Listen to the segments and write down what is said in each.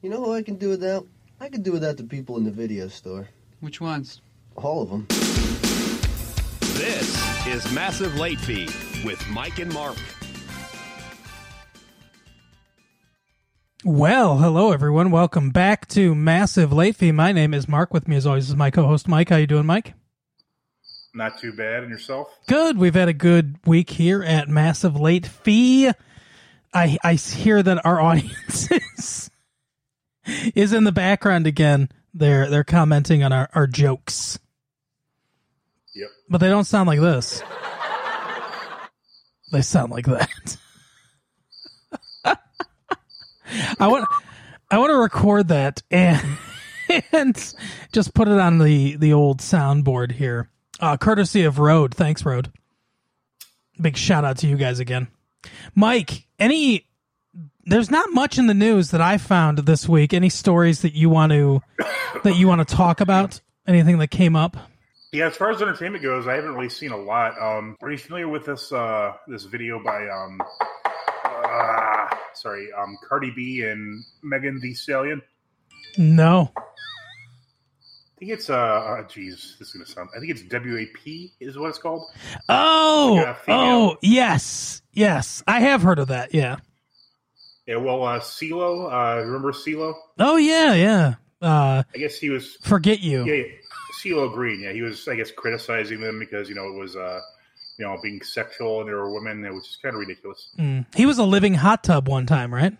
You know who I can do without? I can do without the people in the video store. Which ones? All of them. This is Massive Late Fee with Mike and Mark. Well, hello everyone. Welcome back to Massive Late Fee. My name is Mark. With me, as always, is my co-host Mike. How you doing, Mike? Not too bad. And yourself? Good. We've had a good week here at Massive Late Fee. I I hear that our audience is, is in the background again. They're they're commenting on our, our jokes, Yep. but they don't sound like this. They sound like that. I want I want to record that and and just put it on the the old soundboard here. Uh, courtesy of Rode. Thanks, Rode. Big shout out to you guys again. Mike, any there's not much in the news that I found this week. Any stories that you want to that you want to talk about? Anything that came up? Yeah, as far as entertainment goes, I haven't really seen a lot. Um, are you familiar with this uh, this video by um, uh, sorry, um, Cardi B and Megan Thee Stallion? No. I think it's uh, uh geez, this is gonna sound. I think it's WAP is what it's called. Oh, Like oh, yes, yes. I have heard of that. Yeah. Yeah, well, uh, CeeLo, uh, remember CeeLo? Oh, yeah, yeah. Uh, I guess he was. forget you. Yeah, yeah, CeeLo Green. Yeah, he was. I guess criticizing them because you know it was uh, you know, being sexual and there were women, there, which is kind of ridiculous. Mm. He was a living hot tub one time, right?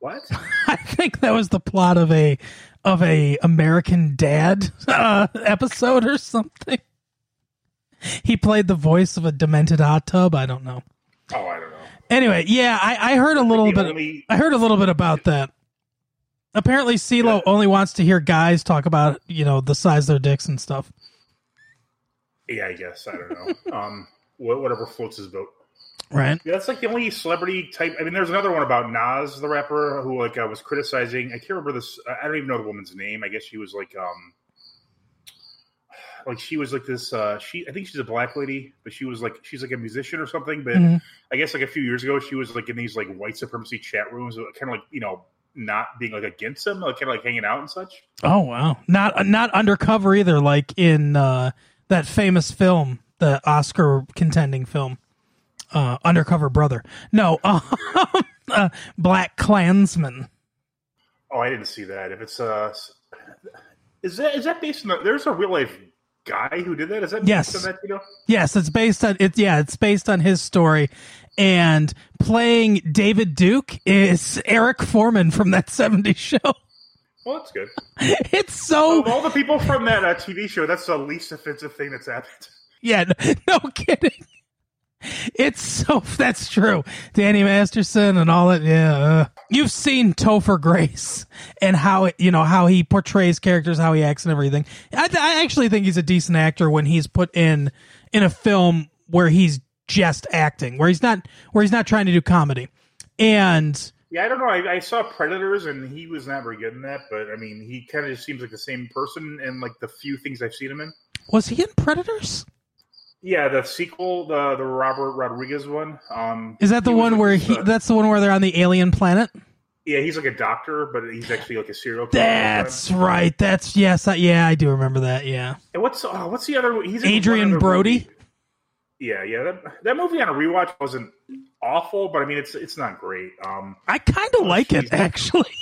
What? I think that was the plot of a of a American Dad uh, episode or something. He played the voice of a demented hot tub. I don't know. Oh, I don't know. Anyway, yeah, I, I heard a little bit. only- I heard a little bit about that. Apparently, CeeLo Yeah. only wants to hear guys talk about you know the size of their dicks and stuff. Yeah, I guess I don't know. um, whatever floats his boat. Right? Yeah, that's like the only celebrity type. I mean, there's another one about Nas, the rapper, who like uh, was criticizing. I can't remember this. I don't even know the woman's name. I guess she was like, um, like she was like this. Uh, she, I think she's a black lady, but she was like, she's like a musician or something. But Mhm. I guess like a few years ago, she was like in these like white supremacy chat rooms, kind of like you know, not being like against them, like kind of like hanging out and such. Oh wow, not not undercover either. Like in uh, that famous film, the Oscar contending film, uh, Undercover Brother. No, um, uh, Black Klansman. Oh, I didn't see that. If it's uh, is that is that based on? There's a real life guy who did that. Is that Yes. based on that? You know. Yes, it's based on it. Yeah, it's based on his story. And playing David Duke is Eric Forman from that '70s show. Well, that's good. It's so Of all the people from that uh, TV show, that's the least offensive thing that's happened. Yeah, no, no kidding. It's so that's true. Danny Masterson and all that. Yeah, uh. you've seen Topher Grace and how it, you know how he portrays characters, how he acts, and everything. I, I actually think he's a decent actor when he's put in in a film where he's just acting, where he's not where he's not trying to do comedy. And Yeah, I don't know. I, I saw Predators, and he was not very good in that. But I mean, he kind of just seems like the same person in like the few things I've seen him in. was he in Predators? Yeah, the sequel, the the Robert Rodriguez one. Um, Is that the one where he? uh, That's the one where they're on the alien planet. yeah, he's like a doctor, but he's actually like a serial killer. That's right. That's yes. I, yeah, I do remember that. Yeah. And what's oh, what's the other? He's Adrien Brody? movie. Yeah, yeah. That, that movie on a rewatch wasn't awful, but I mean, it's it's not great. Um, I kind of like it actually.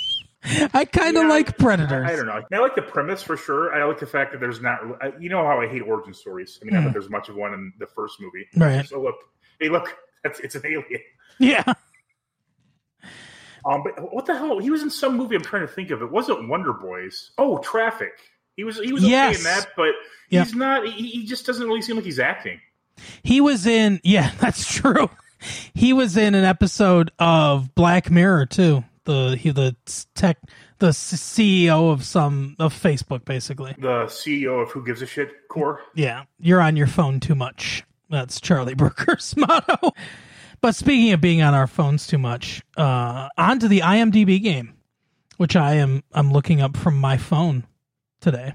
I kind of Yeah, like Predators. I, I don't know. I like the premise for sure. I like the fact that there's not. You know how I hate origin stories. I mean, not that there's much of one in the first movie. Mm. Right. So look, hey, look, that's it's an alien. Yeah. Um, but what the hell? He was in some movie. I'm trying to think of. It wasn't Wonder Boys. Oh, Traffic. He was. He was okay Yes. in that, but Yep. he's not. He, he just doesn't really seem like he's acting. He was in. Yeah, that's true. He was in an episode of Black Mirror too. The he the tech the CEO of some of Facebook basically. The CEO of Who Gives a Shit Core. Yeah, you're on your phone too much. That's Charlie Brooker's motto. But speaking of being on our phones too much, uh, on to the IMDb game, which I am I'm looking up from my phone today.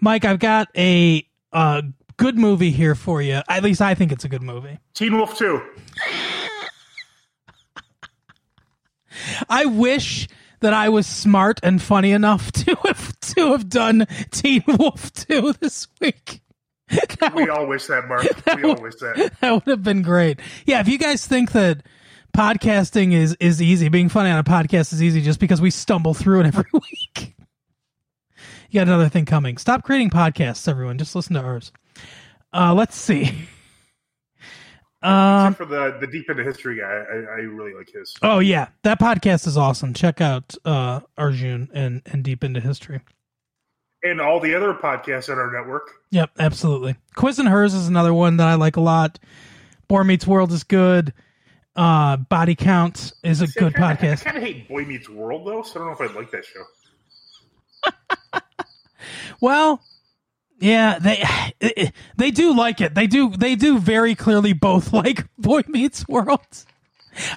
Mike, I've got a uh, good movie here for you. At least I think it's a good movie. Teen Wolf Two. I wish that I was smart and funny enough to have to have done Teen Wolf 2 this week. That We would, all wish that, Mark. We all wish that. that would have been great. Yeah, if you guys think that podcasting is is easy, being funny on a podcast is easy just because we stumble through it every week. You got another thing coming. Stop creating podcasts, everyone. Just listen to ours. Uh, let's see. Um, Except for the the deep into history guy, I, I really like his. Oh yeah, that podcast is awesome. Check out uh Arjun and and Deep into History. And all the other podcasts on our network. Yep, absolutely. Quiz and Hers is another one that I like a lot. Boar Meets World is good. Uh Body Count is a See, good I kinda, podcast. I kind of hate Boy Meets World though, so I don't know if I'd like that show. Well, yeah, they they do like it. They do they do very clearly both like Boy Meets World.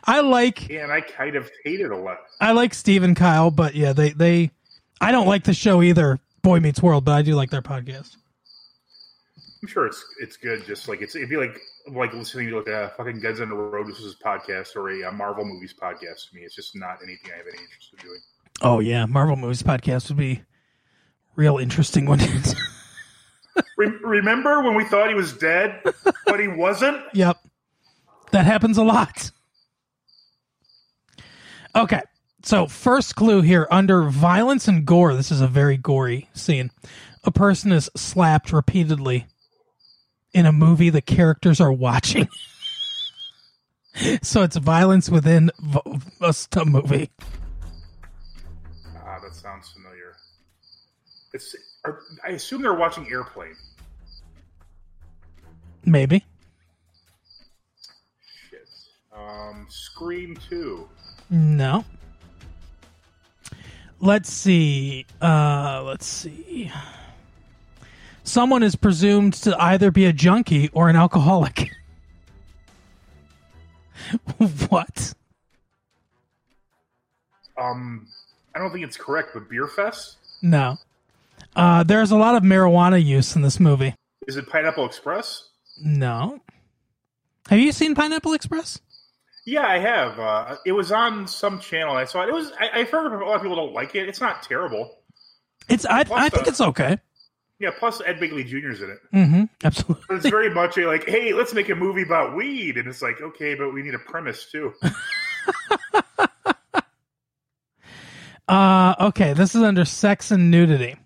I like Yeah, and I kind of hate it a lot. I like Steve and Kyle, but yeah, they they I don't like the show either, Boy Meets World, but I do like their podcast. I'm sure it's it's good. Just like it's it'd be like like listening to like a fucking Guns N' Roses podcast or a, uh Marvel movies podcast to me. It's just not anything I have any interest in doing. Oh yeah, Marvel movies podcast would be real interesting one. Re- remember when we thought he was dead, but he wasn't? yep. That happens a lot. Okay. So, first clue here under violence and gore, this is a very gory scene. A person is slapped repeatedly in a movie the characters are watching. so, it's violence within a movie. Ah, that sounds familiar. It's. Are, I assume they're watching Airplane. Maybe. Shit. Um, Scream Two. No. Let's see. Uh, let's see. Someone is presumed to either be a junkie or an alcoholic. what? Um, I don't think it's correct, but Beer Fest. No. Uh, there's a lot of marijuana use in this movie. Is it Pineapple Express? No. Have you seen Pineapple Express? Yeah, I have. Uh, it was on some channel. I saw it. It was. I, I've heard a lot of people don't like it. It's not terrible. It's. I. Plus, I think uh, it's okay. Yeah. Plus, Ed Begley Jr.'s in it. Mm-hmm. Absolutely. But it's very much a like, hey, let's make a movie about weed, and it's like, okay, but we need a premise too. Uh, okay, this is under sex and nudity.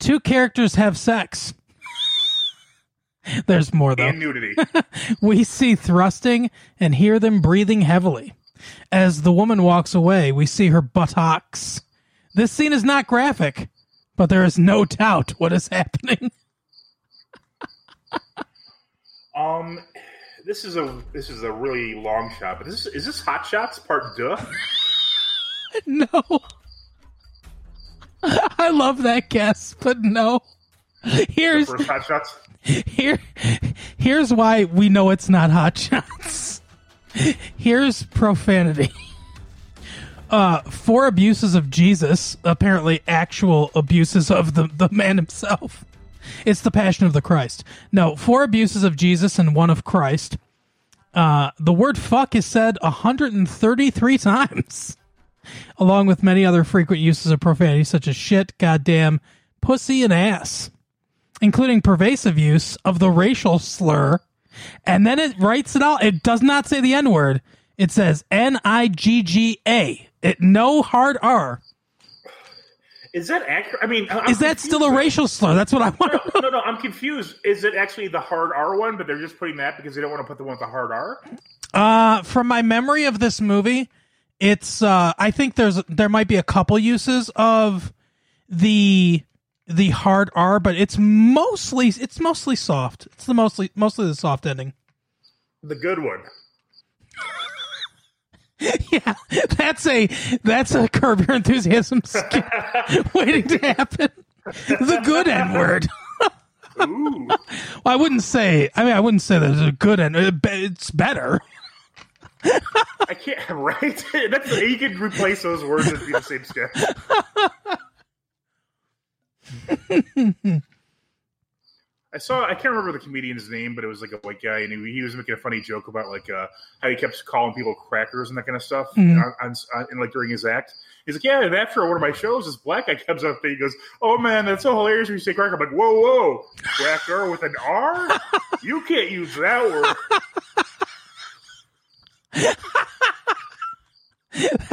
Two characters have sex. There's more though. and nudity. We see thrusting and hear them breathing heavily. As the woman walks away, we see her buttocks. This scene is not graphic, but there is no doubt what is happening. Um, this is a this is a really long shot, but this is this Hot Shots Part Deux? no. I love that guess, but no. Here's Hot Shots. here here's why we know it's not hot shots. Here's profanity. Uh four abuses of jesus apparently actual abuses of the the man himself. It's the passion of the christ. No four abuses of jesus and one of christ. Uh the word fuck is said 133 times along with many other frequent uses of profanity such as shit goddamn pussy and ass including pervasive use of the racial slur. And then it writes it all. It does not say the N word. It says N I G G A. It no hard R. Is that accurate? I mean, I'm Is that still a racial slur? That's what I want. No, no, no. I'm confused. Is it actually the hard R one, but they're just putting that because they don't want to put the one with the hard R? Uh, from my memory of this movie, it's uh, I think there's there might be a couple uses of the the hard R, but it's mostly it's mostly soft. It's the mostly mostly the soft ending. The good one. Yeah, that's a that's a curb your enthusiasm skit waiting to happen. The good N word. Ooh. Well, I wouldn't say. I mean, I wouldn't say that it's a good N. it- It's better. I can't. Right? That's you can replace those words and be the same sketch. I saw. I can't remember the comedian's name, but it was like a white guy, and he, he was making a funny joke about like uh, how he kept calling people crackers and that kind of stuff, Mhm. on, on, on, and like during his act. He's like, yeah. And after one of my shows, this black guy comes up and he goes, "Oh man, that's so hilarious when you say cracker." I'm like, "Whoa, whoa, cracker with an R? You can't use that word."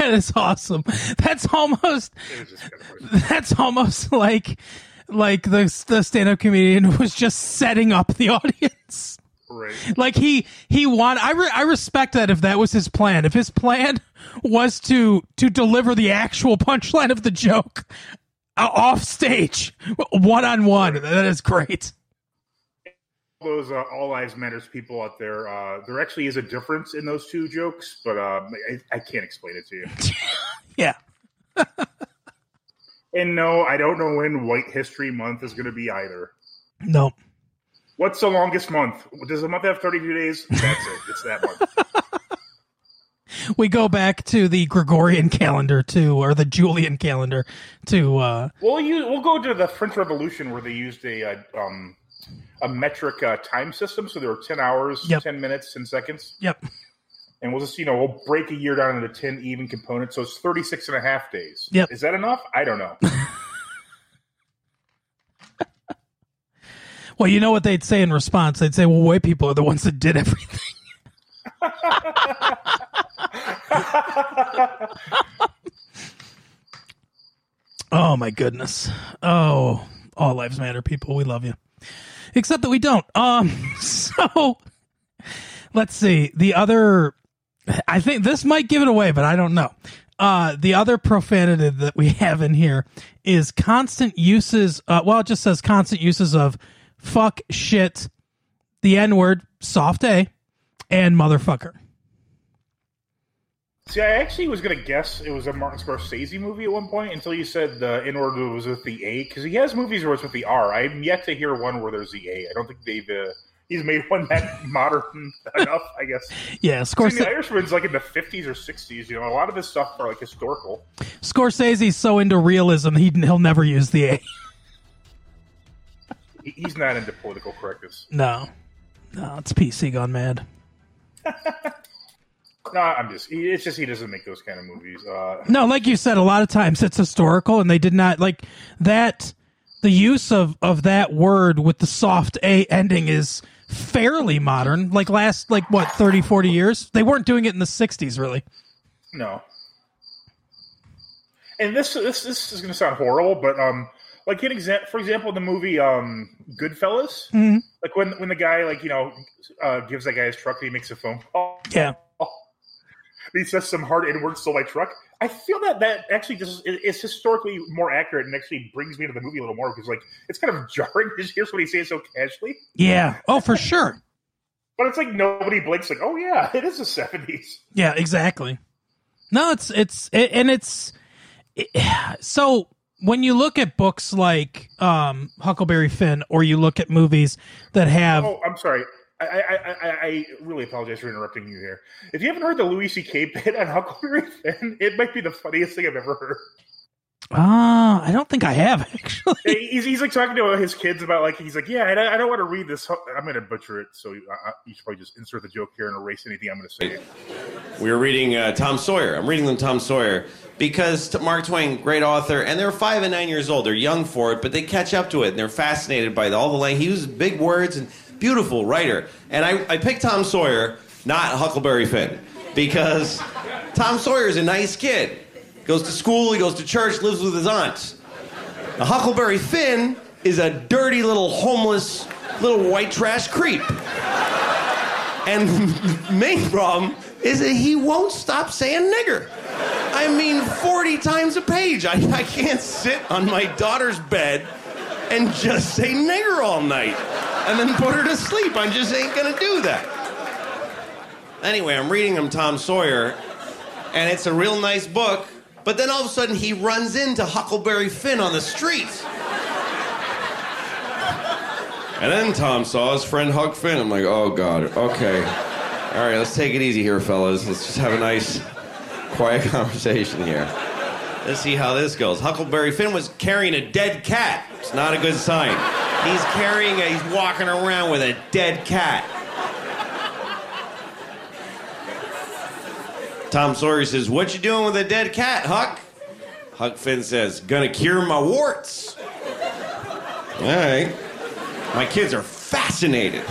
That is awesome. That's almost It was just kind of funny. that's almost like like the the stand up comedian was just setting up the audience. right. Like he he want I re, I respect that if that was his plan. If his plan was to to deliver the actual punchline of the joke uh, off stage, one on one, that is great. Those uh, all lives matters people out there uh, there actually is a difference in those two jokes but uh, I, I can't explain it to you. Yeah. and no i don't know when white history month is going to be either. No. what's the longest month? Does the month have 32 days? That's it. It's that month. We go back to the Gregorian calendar too or the Julian calendar to uh we'll use, we'll go to the french revolution where they used a uh, um, a metric uh, time system so there were 10 hours Yep. 10 minutes 10 seconds yep. and we'll just you know we'll break a year down into 10 even components so it's 36 and a half days Yep. is that enough i don't know Well, you know what they'd say in response? They'd say, "Well, white people are the ones that did everything." oh my goodness. Oh, all lives matter, people. We love you. Except that we don't. Um so let's see. The other I think this might give it away, but I don't know. Uh, the other profanity that we have in here is constant uses. Uh, well, it just says constant uses of fuck, shit, the N word, soft A, and motherfucker. See, I actually was going to guess it was a Martin Scorsese movie at one point until you said the in order was with the A because he has movies where it's with the R. I'm yet to hear one where there's the A. I don't think they've uh, he's made one that modern enough. I guess. Yeah, mean, the Scorsese, Irishman's like in the 50s or 60s. You know, a lot of his stuff are like historical. Scorsese's so into realism, he, he'll never use the A. He's not into political correctness. No. No, it's PC gone mad. No, I'm just. He, it's just he doesn't make those kind of movies. Uh, No, like you said, a lot of times it's historical, and they did not like that. The use of of that word with the soft a ending is fairly modern. Like last, like what 30, 40 years. They weren't doing it in the '60s, really. No. And this this this is going to sound horrible, but um, like an example, for example, in the movie um, Goodfellas, Mhm. like when when the guy like you know uh, gives that guy his truck, and he makes a phone call. Yeah, He says some hard N words stole my truck. I feel that that actually just is is historically more accurate and actually brings me to the movie a little more because like it's kind of jarring to hear somebody say it so casually, yeah. Oh, for sure. but it's like nobody blinks. Like, oh yeah, it is the seventies. Yeah, exactly. No, it's it's it, and it's it, so when you look at books like um, Huckleberry Finn, or you look at movies that have Oh, I'm sorry. I, I, I, I really apologize for interrupting you here. If you haven't heard the Louis C.K. bit on Huckleberry Finn, it might be the funniest thing I've ever heard. ah, I don't think I have actually. He's, he's like talking to his kids about like he's like, yeah, I don't, I don't want to read this. I'm going to butcher it, so you, I, you should probably just insert the joke here and erase anything I'm going to say. We were reading uh, Tom Sawyer. I'm reading them Tom Sawyer because Mark Twain, great author, and they're five and nine years old. They're young for it, but they catch up to it and they're fascinated by all the language. He uses big words and beautiful writer. And I, I picked Tom Sawyer, not Huckleberry Finn, because Tom Sawyer is a nice kid. Goes to school, he goes to church, lives with his aunts. Now, Huckleberry Finn is a dirty little homeless little white trash creep. And the main problem is that he won't stop saying nigger. I mean, 40 times a page. I, I can't sit on my daughter's bed and just say nigger all night and then put her to sleep. I just ain't gonna do that. Anyway, I'm reading him Tom Sawyer, and it's a real nice book, but then all of a sudden he runs into Huckleberry Finn on the street. And then Tom saw his friend Huck Finn. I'm like, oh God, okay. All right, let's take it easy here, fellas. Let's just have a nice, quiet conversation here. Let's see how this goes. Huckleberry Finn was carrying a dead cat. It's not a good sign. He's carrying a, he's walking around with a dead cat. Tom Sawyer says, What you doing with a dead cat, Huck? Huck Finn says, Gonna cure my warts. All right. My kids are fascinated.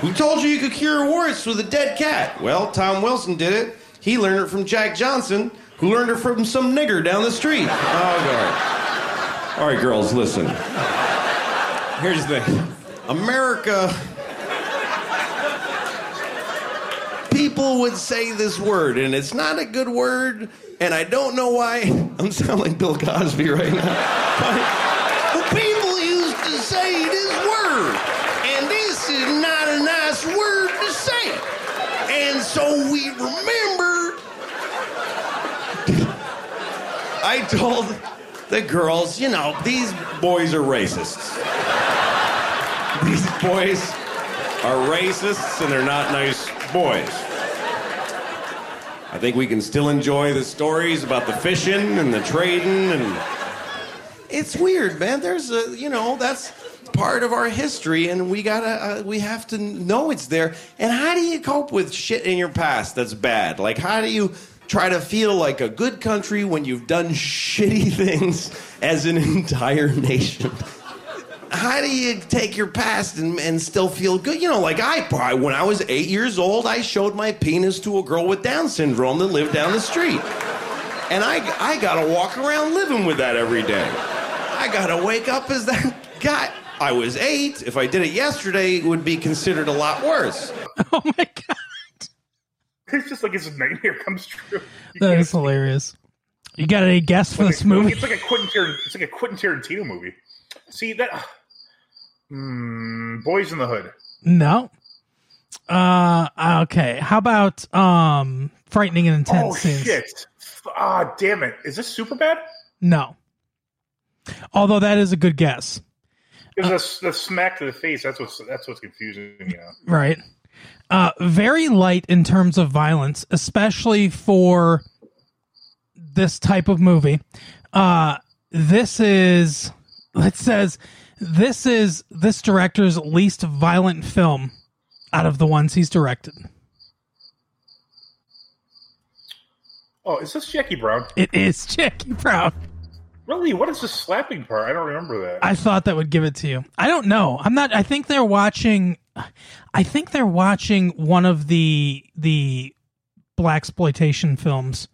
Who told you you could cure warts with a dead cat? Well, Tom Wilson did it. He learned it from Jack Johnson, who learned it from some nigger down the street. Oh, right. All right, girls, listen. Here's the thing America. People would say this word, and it's not a good word, and I don't know why. I'm sounding like Bill Cosby right now. But people used to say this word, and this is not a nice word to say. And so we remember. I told the girls, you know, these boys are racists. These boys are racists and they're not nice boys. I think we can still enjoy the stories about the fishing and the trading and it's weird, man. There's a, you know, that's part of our history and we got to uh, we have to know it's there. And how do you cope with shit in your past that's bad? Like how do you try to feel like a good country when you've done shitty things as an entire nation? how do you take your past and, and still feel good? You know, like I, I, when I was eight years old, I showed my penis to a girl with Down syndrome that lived down the street. And I, I gotta walk around living with that every day. I gotta wake up as that guy. I was eight. If I did it yesterday, it would be considered a lot worse. Oh my god, It's just like his nightmare comes true. You that hilarious. You got any guess for like this a- movie? It's like a Quentin Tar- it's like a Quentin Tarantino movie. See that? Hmm, Boys in the Hood. No. Uh okay. How about um frightening and intense Oh scenes? shit! Ah, damn it! Is this super bad? No. Although that is a good guess. Because the, the smack to the face. That's what's that's what's confusing. You know. Right. Uh very light in terms of violence, especially for this type of movie. Uh this is it says this is this director's least violent film out of the ones he's directed. Oh, is this Jackie Brown? It is Jackie Brown. Really? What is the slapping part? I don't remember that. I thought that would give it to you. I don't know. I'm not. I think they're watching. I think they're watching one of the the black exploitation films,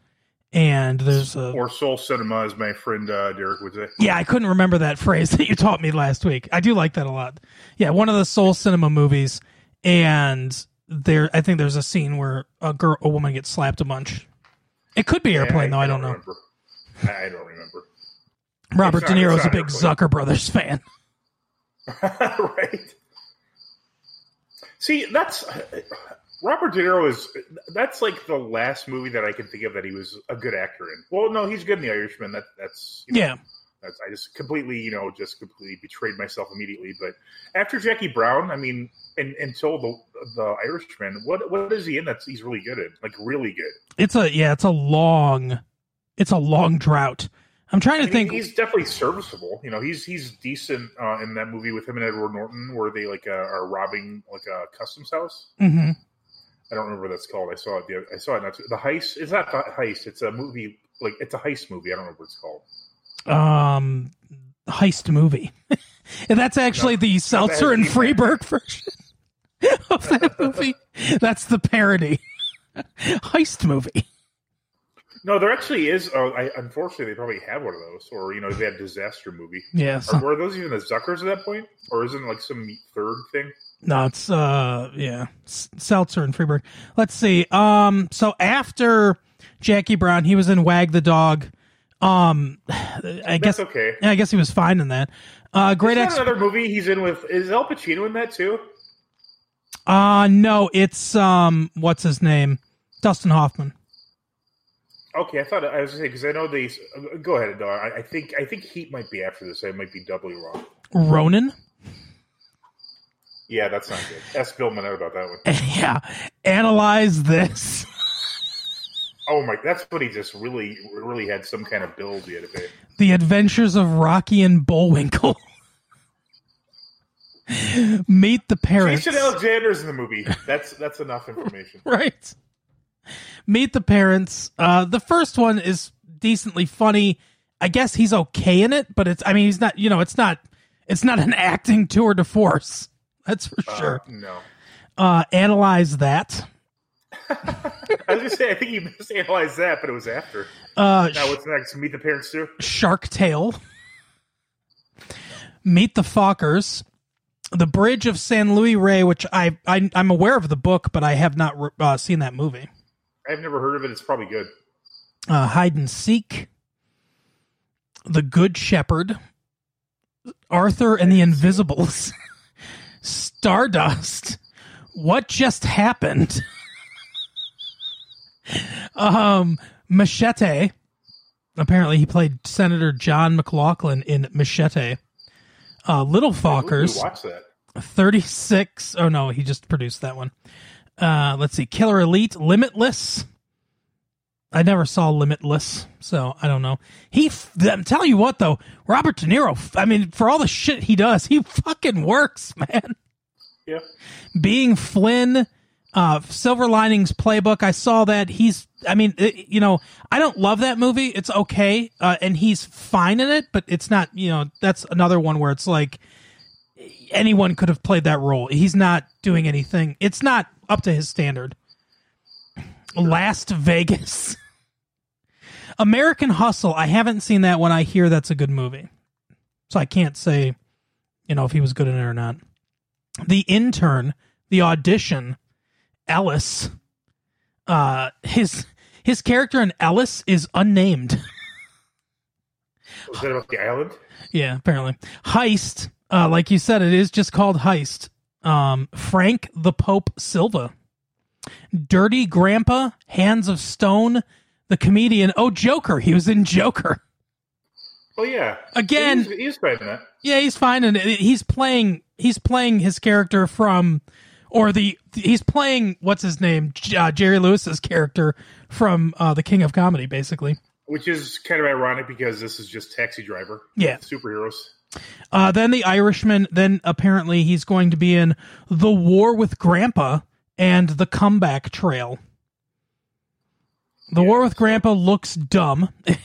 and there's a. or soul cinema, as my friend uh, Derek would say. Yeah, I couldn't remember that phrase that you taught me last week. I do like that a lot. Yeah, one of the soul cinema movies, and there. I think there's a scene where a girl, a woman gets slapped a bunch. It could be airplane, though. I, don't know. remember. I I don't remember. Robert It's De Niro's a big Airplane. Zucker Brothers fan. right. See, that's Robert De Niro is that's like the last movie that I can think of that he was a good actor in. Well, no, he's good in The Irishman. That that's you know, Yeah. That's I just completely you know just completely betrayed myself immediately. But after Jackie Brown, I mean, and until the the Irishman, what what is he in that he's really good at? Like really good. It's a yeah. It's a long. It's a long drought. I'm trying to I mean, think. he's definitely serviceable. You know, he's he's decent uh, in that movie with him and Edward Norton, where they like uh, are robbing like a customs house. hmm I don't remember what that's called. I saw it. The, I saw it. Not too, the heist. It's not the heist. It's a movie. Like it's a heist movie. I don't remember what it's called. um heist movie. and that's actually No, the Seltzer and has to be Friedberg version of that movie. That's the parody. heist movie. No, there actually is. Oh, I, unfortunately, they probably have one of those, or you know, they had a disaster movie. Yeah. Were those even the Zuckers at that point, or isn't it like some third thing? no, it's uh yeah. Seltzer and Friedberg. Let's see. Um so after Jackie Brown, he was in Wag the Dog. Um I guess okay. yeah, I guess he was fine in that. Uh great ex that another movie he's in with? Is Al Pacino in that too? uh no, it's um what's his name? Dustin Hoffman. Okay, I thought I was saying because I know these. Uh, go ahead, Dar. I, I think I think Heat might be after this. I might be doubly wrong. Ronin. Yeah, that's not good. Ask Bill Minette about that one. yeah analyze this Oh my, that's what he just really, really had some kind of build. He had to pay. The Adventures of Rocky and Bullwinkle. Meet the parents. Jason Alexander's in the movie. That's that's enough information. right. Meet the parents. Uh, the first one is decently funny. I guess he's okay in it, but it's. I mean, he's not. You know, it's not. It's not an acting tour de force. That's for Uh, sure. no, Uh, analyze that. I was gonna say I think you misanalyzed that, but it was after. Uh, Now what's next? Meet the parents too. Shark Tale. Meet the Fockers. The Bridge of San Luis Rey, which I, I I'm aware of the book, but I have not uh, seen that movie. I've never heard of it. It's probably good. uh, hide and seek, the Good Shepherd, Arthur and the Invisibles, Stardust. What just happened? um, Machete. Apparently, he played Senator John McLaughlin in Machete. Uh, Little Fockers. watch that. 36 oh no he just produced that one uh let's see. Killer elite limitless. I never saw limitless so i don't know. He f- i'm telling you what though. Robert de niro f- i mean for all the shit he does he fucking works man. Yeah. being flynn uh silver linings playbook i saw that. He's i mean it, you know i don't love that movie. It's okay uh, and he's fine in it but it's not you know that's another one where it's like anyone could have played that role. He's not doing anything. It's not up to his standard. Last Vegas. American Hustle. I haven't seen that one. I hear that's a good movie. So I can't say, you know, if he was good in it or not. The Intern, The Audition, Ellis. Uh his his character in Ellis is unnamed. Was that about the island? Yeah, apparently. Heist. Uh, like you said, it is just called Heist. Um, Frank the Pope Silva. Dirty Grandpa, Hands of Stone, the comedian. Oh, Joker. He was in Joker. Oh yeah. Again- he's, he's fine in that. Yeah, he's fine, and he's playing. He's playing his character from, or the he's playing what's his name, uh, Jerry Lewis's character from uh, the King of Comedy, basically. Which is kind of ironic because this is just Taxi Driver. Yeah. Superheroes. Uh, then the Irishman. Then apparently he's going to be in the War with Grandpa and the Comeback Trail. The War with Grandpa looks dumb.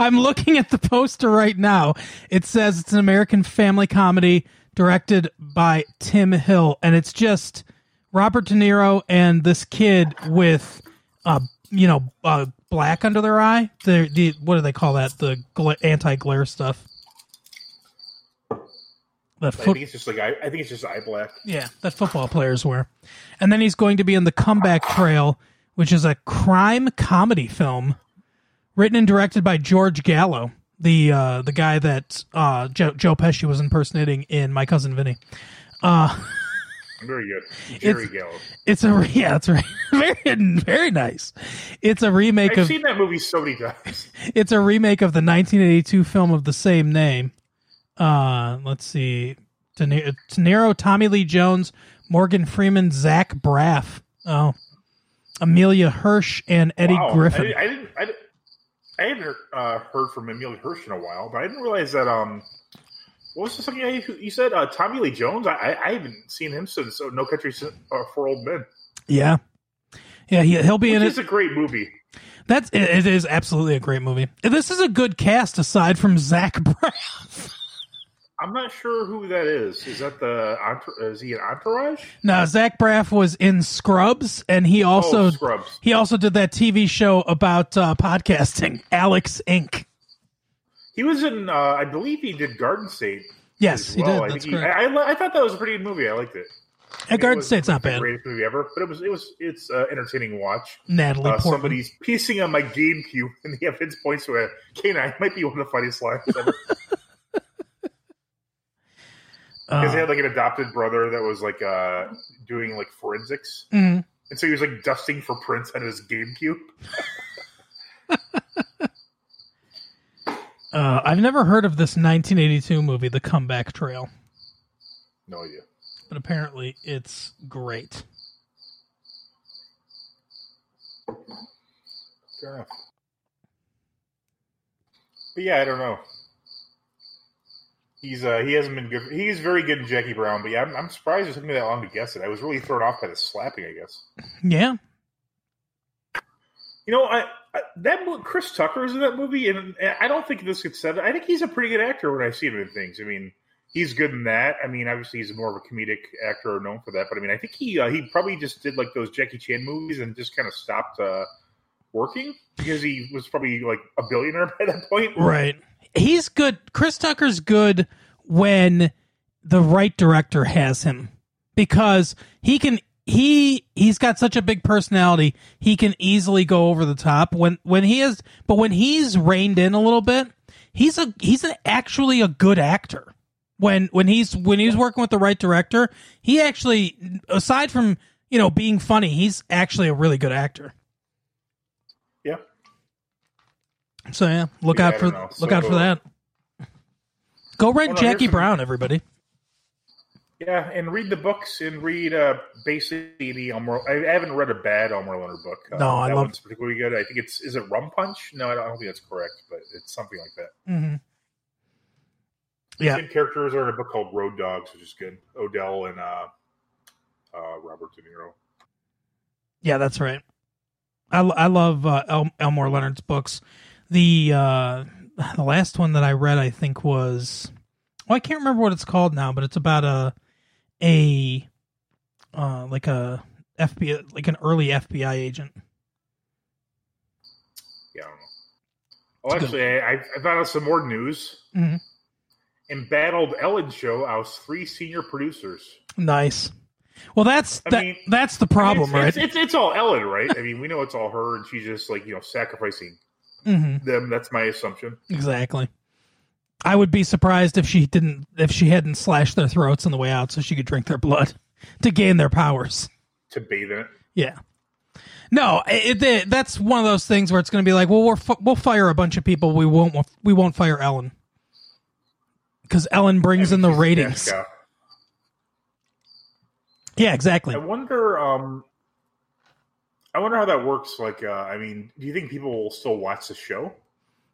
I'm looking at the poster right now. It says it's an American family comedy directed by Tim Hill, and it's just Robert De Niro and this kid with, uh, you know, uh, black under their eye. The the what do they call that? The gla- anti glare stuff. The I think it's just like I, I think it's just eye black. yeah, that football players wear. And then he's going to be in the Comeback Trail, which is a crime comedy film written and directed by George Gallo, the uh, the guy that uh, Joe, Joe Pesci was impersonating in My Cousin Vinny. Very good. Jerry Gallo. It's a yeah, that's right. very very nice. It's a remake I've of seen that movie so many times. it's a remake of the 1982 film of the same name. Uh, let's see, De Niro, De Niro, Tommy Lee Jones, Morgan Freeman, Zach Braff, oh, Emile Hirsch, and Eddie Wow. Griffin. I, I didn't. I, I haven't uh, heard from Emile Hirsch in a while, but I didn't realize that. Um, what was the second guy you, said? Uh, Tommy Lee Jones. I, I, haven't seen him since uh, No Country uh, for Old Men. yeah, yeah, he, he'll be Which in is it. a great movie. That's it, it is absolutely a great movie. This is a good cast aside from Zach Braff. I'm not sure who that is. Is that the is he an entourage? No, Zach Braff was in Scrubs, and he also oh, Scrubs. he also did that TV show about uh, podcasting, Alex Inc. He was in. Uh, I believe he did Garden State. Yes, as he did. I, That's he, correct. I, I, I thought that was a pretty good movie. I liked it. And Garden It was State's not bad. greatest movie ever, but it was it was it's uh, entertaining watch. Natalie Uh, somebody's piecing on my GameCube, and the evidence points to a canine. Might be one of the funniest lines ever. Because he Uh, had like an adopted brother that was like uh, doing like forensics, mhm. and so he was like dusting for prints on his GameCube. Uh, I've never heard of this 1982 movie, The Comeback Trail, No idea. but apparently it's great. Fair enough. But yeah, I don't know. He's uh he hasn't been good. He's very good in Jackie Brown, but yeah, I'm, I'm surprised it took me that long to guess it. I was really thrown off by the slapping. I guess. Yeah. You know, I, I that Chris Tucker is in that movie, and I don't think this gets said. I think he's a pretty good actor when I see him in things. I mean, he's good in that. I mean, obviously he's more of a comedic actor known for that, but I mean, I think he uh, he probably just did like those Jackie Chan movies and just kind of stopped uh, working because he was probably like a billionaire by that point. Right. He's good. Chris Tucker's good when the right director has him because he can he he's got such a big personality. He can easily go over the top when when he is but when he's reined in a little bit he's a he's an actually a good actor. When when he's when he's working with the right director he actually aside from you know being funny he's actually a really good actor Yeah. So yeah look Yeah, out for know. look So- out for that go rent jackie brown everybody Yeah, and read the books and read uh, basically the Elmore. I haven't read a bad Elmore Leonard book. Uh, No, I love- particularly good. I think it's is it Rum Punch? No, I don't, I don't think that's correct, but it's something like that. Mm-hmm. yeah characters are in a book called Road Dogs, which is good. Ordell and uh, uh, Robert De Niro. Yeah, that's right. I, I love uh, El- Elmore Leonard's books. The uh, the last one that I read, I think, was oh, I can't remember what it's called now, but it's about a a uh, like a FBI, like an early FBI agent. Yeah, I don't know. Oh, It's actually, I, I found out some more news. Mhm. Embattled Ellen show oust three senior producers. Nice. Well, that's I that, mean- that's the problem, I mean, it's, right? It's, it's, it's all Ellen, right? I mean, we know it's all her, and she's just like you know sacrificing hmm them. That's my assumption. Exactly. I would be surprised if she didn't if she hadn't slashed their throats on the way out so she could drink their blood to gain their powers. To bathe in it. Yeah. No, it, it, that's one of those things where it's going to be like, well, we're we'll fire a bunch of people. We won't. We won't fire Ellen because Ellen brings in the ratings. Yeah, exactly. I wonder. Um, I wonder how that works. Like, uh, I mean, do you think people will still watch the show?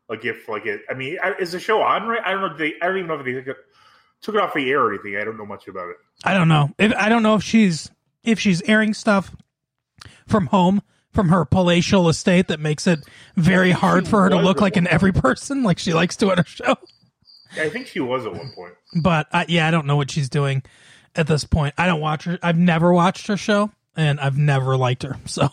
Like, if like it, I mean, is the show on right? I don't know. if They, I don't even know if they took it, took it off the air or anything. I don't know much about it. I don't know. If, I don't know if she's if she's airing stuff from home from her palatial estate that makes it very hard for her to look like an every person like she likes to on her show. I think she was at one point. But I, yeah, I don't know what she's doing at this point. I don't watch her. I've never watched her show, and I've never liked her. So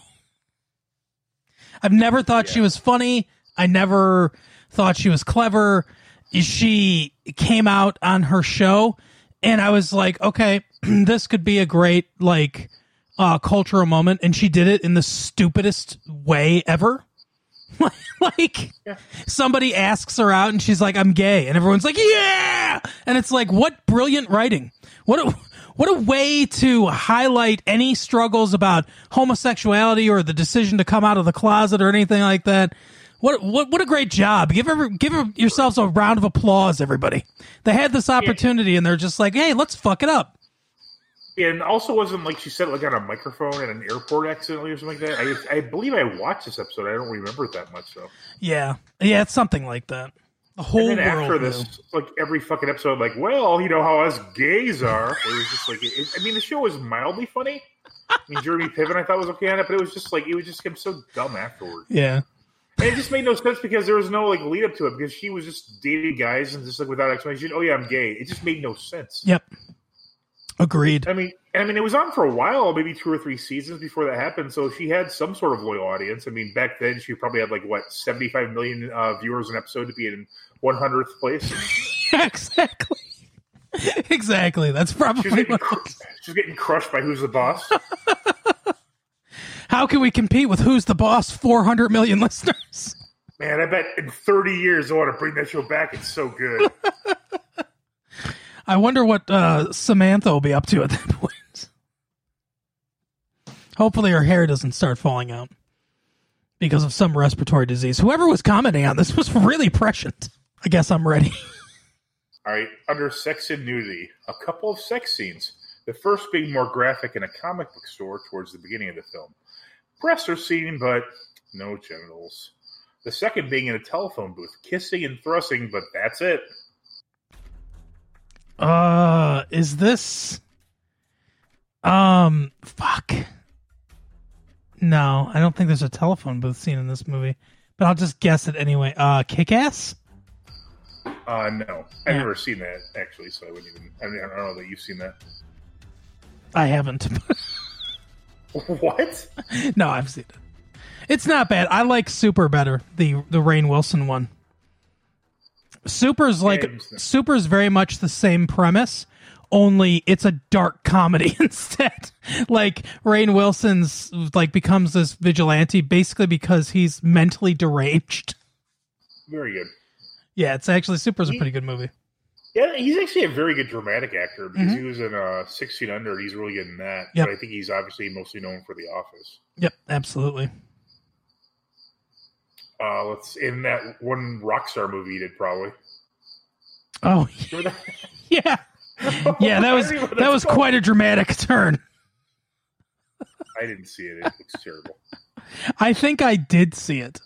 I've never thought she was funny. I never thought she was clever. She came out on her show, and I was like, okay, this could be a great like uh, cultural moment, and she did it in the stupidest way ever. like somebody asks her out and she's like i'm gay and everyone's like yeah and it's like what brilliant writing what a what a way to highlight any struggles about homosexuality or the decision to come out of the closet or anything like that. What what what a great job. Give ever give yourselves a round of applause everybody. They had this opportunity and they're just like hey let's fuck it up. And also wasn't like she said like on a microphone at an airport accidentally or something like that. I, I believe I watched this episode. I don't remember it that much though. yeah. Yeah it's something like that the whole and then after knew. this, like every fucking episode, like, well, you know how us gays are. It was just like, it, I mean, the show was mildly funny. I mean, Jeremy Piven, I thought was okay on it, but it was just like it was just became so dumb afterwards. yeah and it just made no sense because there was no like lead up to it because she was just dating guys and just like without explanation. Oh yeah, I'm gay. It just made no sense. yep agreed I mean, I mean, it was on for a while, maybe two or three seasons before that happened. So she had some sort of loyal audience. I mean, back then she probably had like what seventy five million uh, viewers an episode to be in one hundredth place. exactly. Exactly. That's probably she's getting, cr- she was getting crushed by Who's the Boss. How can we compete with Who's the Boss? Four hundred million listeners. Man, I bet in 30 years I want to bring that show back. It's so good. I wonder what uh, Samantha will be up to at that point. Hopefully, her hair doesn't start falling out because of some respiratory disease. Whoever was commenting on this was really prescient. I guess I'm ready. All right, under sex and nudity, a couple of sex scenes. The first being more graphic in a comic book store towards the beginning of the film. Breasts are seen, but No genitals. The second being in a telephone booth, kissing and thrusting, but that's it. Uh, is this? Um, fuck. No, I don't think there's a telephone booth scene in this movie, but I'll just guess it anyway. Uh, Kick Ass. Uh, no, I've Yeah. never seen that actually, so I wouldn't even. I, mean, I don't know that you've seen that. I haven't. what? no, I've seen it. It's not bad. I like Super better, the the Rainn Wilson one. Super's like not- Super's very much the same premise, only it's a dark comedy instead. like Rainn Wilson's like becomes this vigilante basically because he's mentally deranged. Very good. Yeah, it's actually Super's a pretty good movie. Yeah, he's actually a very good dramatic actor because he was in uh, Six Feet Under. and He's really good in that. Mm-hmm. Yep. But I think he's obviously mostly known for The Office. Yep, absolutely. Uh, let's in that one Rockstar movie he did probably. Oh yeah, yeah. That was don't even know what that was quite a dramatic turn. I didn't see it. It looks terrible. I think I did see it,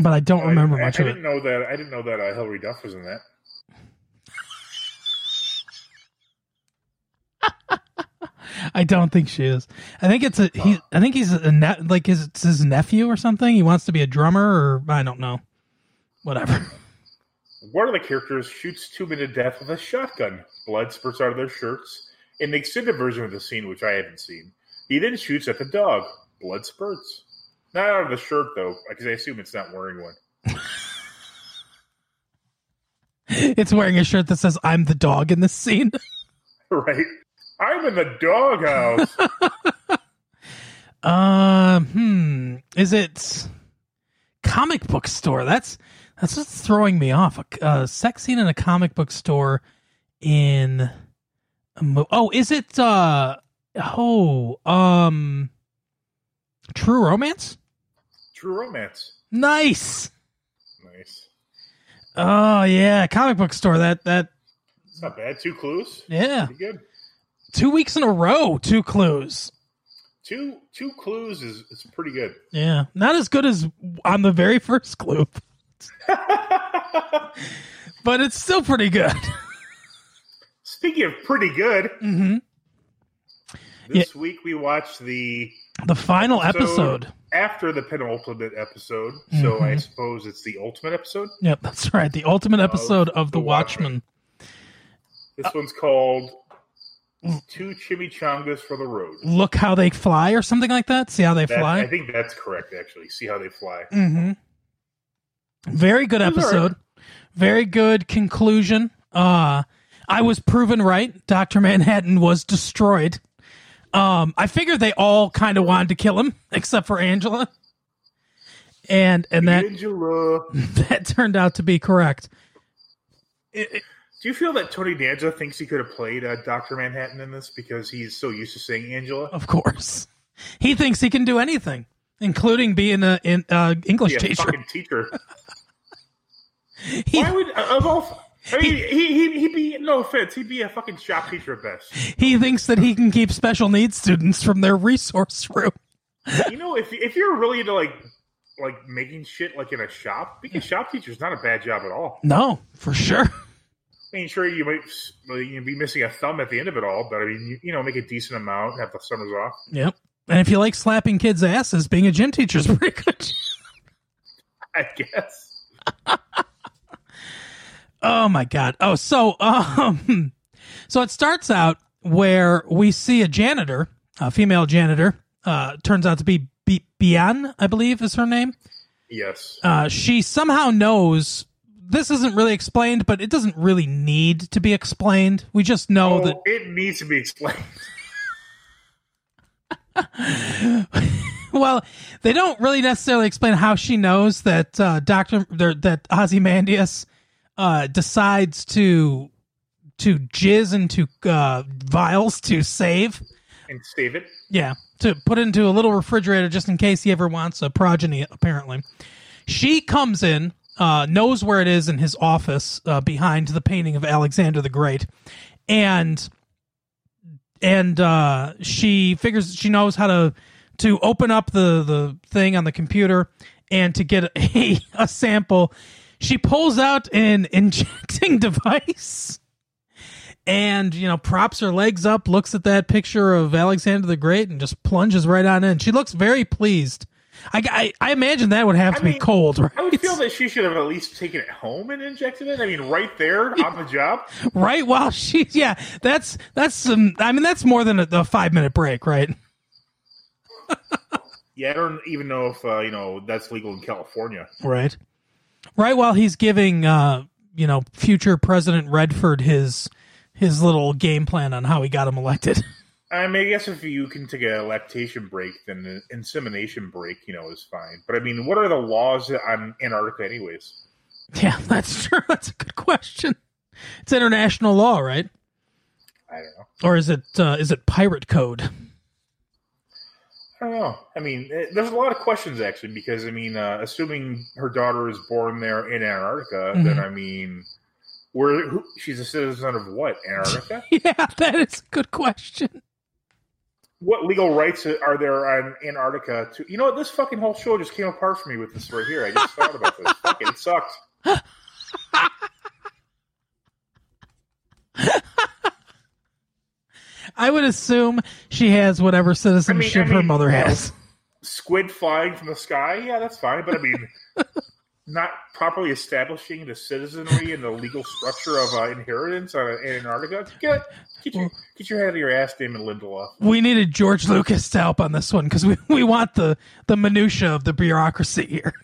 but I don't I- remember I, much I of it. didn't know that. I didn't know that uh, Hilary Duff was in that. I don't think she is. I think it's a he. I think he's a ne- like his it's his nephew or something. He wants to be a drummer, or I don't know. Whatever. One of the characters shoots two men to death with a shotgun. Blood spurts out of their shirts. In the extended version of the scene, which I haven't seen, he then shoots at the dog. Blood spurts. Not out of the shirt though, because I assume it's not wearing one. it's wearing a shirt that says "I'm the dog" in this scene. right? I'm in the doghouse. Um, hmm. Is it comic book store? That's that's what's throwing me off. A, a sex scene in a comic book store in a mo- Oh, is it uh oh, um True Romance? True romance. Nice. Nice. Oh yeah, comic book store. That that It's not bad. Two clues. yeah. Pretty good. Two weeks in a row, two clues. Two two clues is is pretty good. Yeah. Not as good as on the very first clue. but it's still pretty good. Speaking of pretty good, hmm this week we watched the The final episode episode. After the penultimate episode. So I Mhm. suppose it's the ultimate episode. Yep, that's right. The ultimate episode of, The, The Watchmen. This one's called Two Chimichangas for the Road. Look how they fly, or something like that. See how they That- fly. I think that's correct, actually. See how they fly. hmm Very good It was alright. episode. Very good conclusion. Uh I was proven right. Doctor Manhattan was destroyed. Um, I figured they all kind of wanted to kill him, except for Angela, and and that Angela. that turned out to be correct. It- it- Do you feel that Tony Danza thinks he could have played uh, Dr. Manhattan in this because he's so used to saying Angela? of course, he thinks he can do anything, including being a in, uh, English Be a teacher. fucking teacher. He, Why would of all? I mean, he he he'd be no offense. He'd be a fucking shop teacher at best. he thinks that he can keep special needs students from their resource room. You know, if if you're really into like like making shit like in a shop, being a shop teacher is not a bad job at all. No, for sure. I mean, sure, you might you be missing a thumb at the end of it all, but I mean, you, you know, make a decent amount, have the summers off. Yep. And if you like slapping kids' asses, being a gym teacher is pretty good. I guess. Oh my god. Oh, so um, so it starts out where we see a janitor, a female janitor. Uh, turns out to be Bi- Bian, I believe is her name. Yes. Uh, she somehow knows. This isn't really explained, but it doesn't really need to be explained. We just know oh, that it needs to be explained. well, they don't really necessarily explain how she knows that uh, Doctor that Ozymandias uh, decides to to jizz into uh, vials to save. and save it. Yeah, to put into a little refrigerator just in case he ever wants a progeny. Apparently, she comes in, uh, knows where it is in his office uh, behind the painting of Alexander the Great, and and uh, she figures she knows how to to open up the the thing on the computer and to get a, a sample. She pulls out an injecting device and you know props her legs up, looks at that picture of Alexander the Great, and just plunges right on in. She looks very pleased. I, I, I imagine that would have to I be cold, right? I would feel that she should have at least taken it home and injected it. I mean, right there on the job. right while she's yeah. That's that's some. I mean, that's more than a, a five minute break, right? Yeah, I don't even know if uh, you know that's legal in California. Right. Right while he's giving uh you know future President Redford his his little game plan on how he got him elected. I mean, I guess if you can take a lactation break, then an insemination break, you know, is fine. But I mean, what are the laws on Antarctica, anyways? yeah, that's true. That's a good question. It's international law, right? I don't know. Or is it uh, is it pirate code? I don't know. I mean, eh, there's a lot of questions actually, because I mean, uh, assuming her daughter is born there in Antarctica, then I mean, where who, she's a citizen of what? Antarctica? Yeah, that is a good question. what legal rights are there on Antarctica? To you know what? This fucking whole show just came apart for me with this right here. I just thought about this. Fuck it, it sucked. I would assume she has whatever citizenship her mean, mother you know, has. Squid flying from the sky, yeah, that's fine. But I mean, not properly establishing the citizenry and the legal structure of uh, inheritance on in Antarctica. Get get your get your head out of your ass, Damon Lindelof. We needed George Lucas to help on this one because we, we want the the minutia of the bureaucracy here.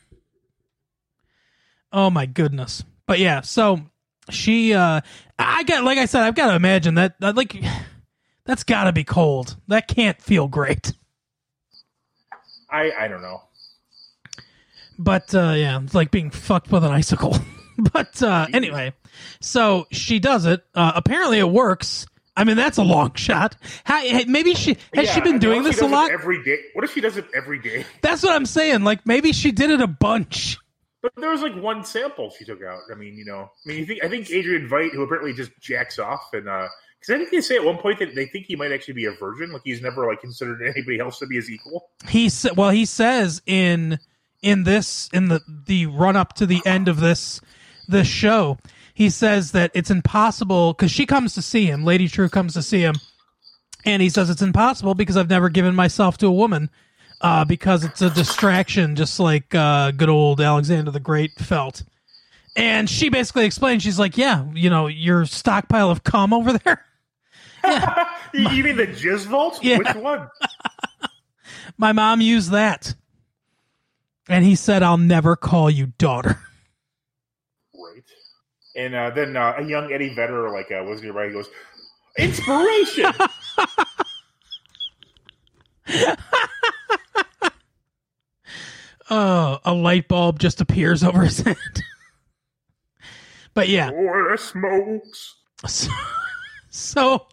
Oh my goodness! But yeah, so she, uh I got like I said, I've got to imagine that, that like that's got to be cold. That can't feel great. I I don't know. But uh, yeah, it's like being fucked with an icicle. but uh, anyway, so she does it. Uh, apparently, it works. I mean, that's a long shot. How, hey, maybe she has Yeah, she been doing this a lot? every day? What if she does it every day? That's what I'm saying. Like maybe she did it a bunch. But there was like one sample she took out. I mean, you know, I mean, you think I think Adrian Veidt, who apparently just jacks off, and because I think they say at one point that they think he might actually be a virgin, like he's never like considered anybody else to be his equal. He sa- well, he says in in this in the the run up to the end of this this show, he says that it's impossible because she comes to see him. Lady Trieu comes to see him, and he says it's impossible because I've never given myself to a woman. Uh, because it's a distraction, just like uh, good old Alexander the Great felt. And she basically explained, she's like, "Yeah, you know, your stockpile of cum over there. You, you mean the jizz vault? Yeah. Which one? My mom used that." And he said, "I'll never call you daughter." Right. And uh, then uh, a young Eddie Vedder, like uh, was nearby, he goes, "Inspiration." Oh, a light bulb just appears over his head. but yeah, or smokes. so so,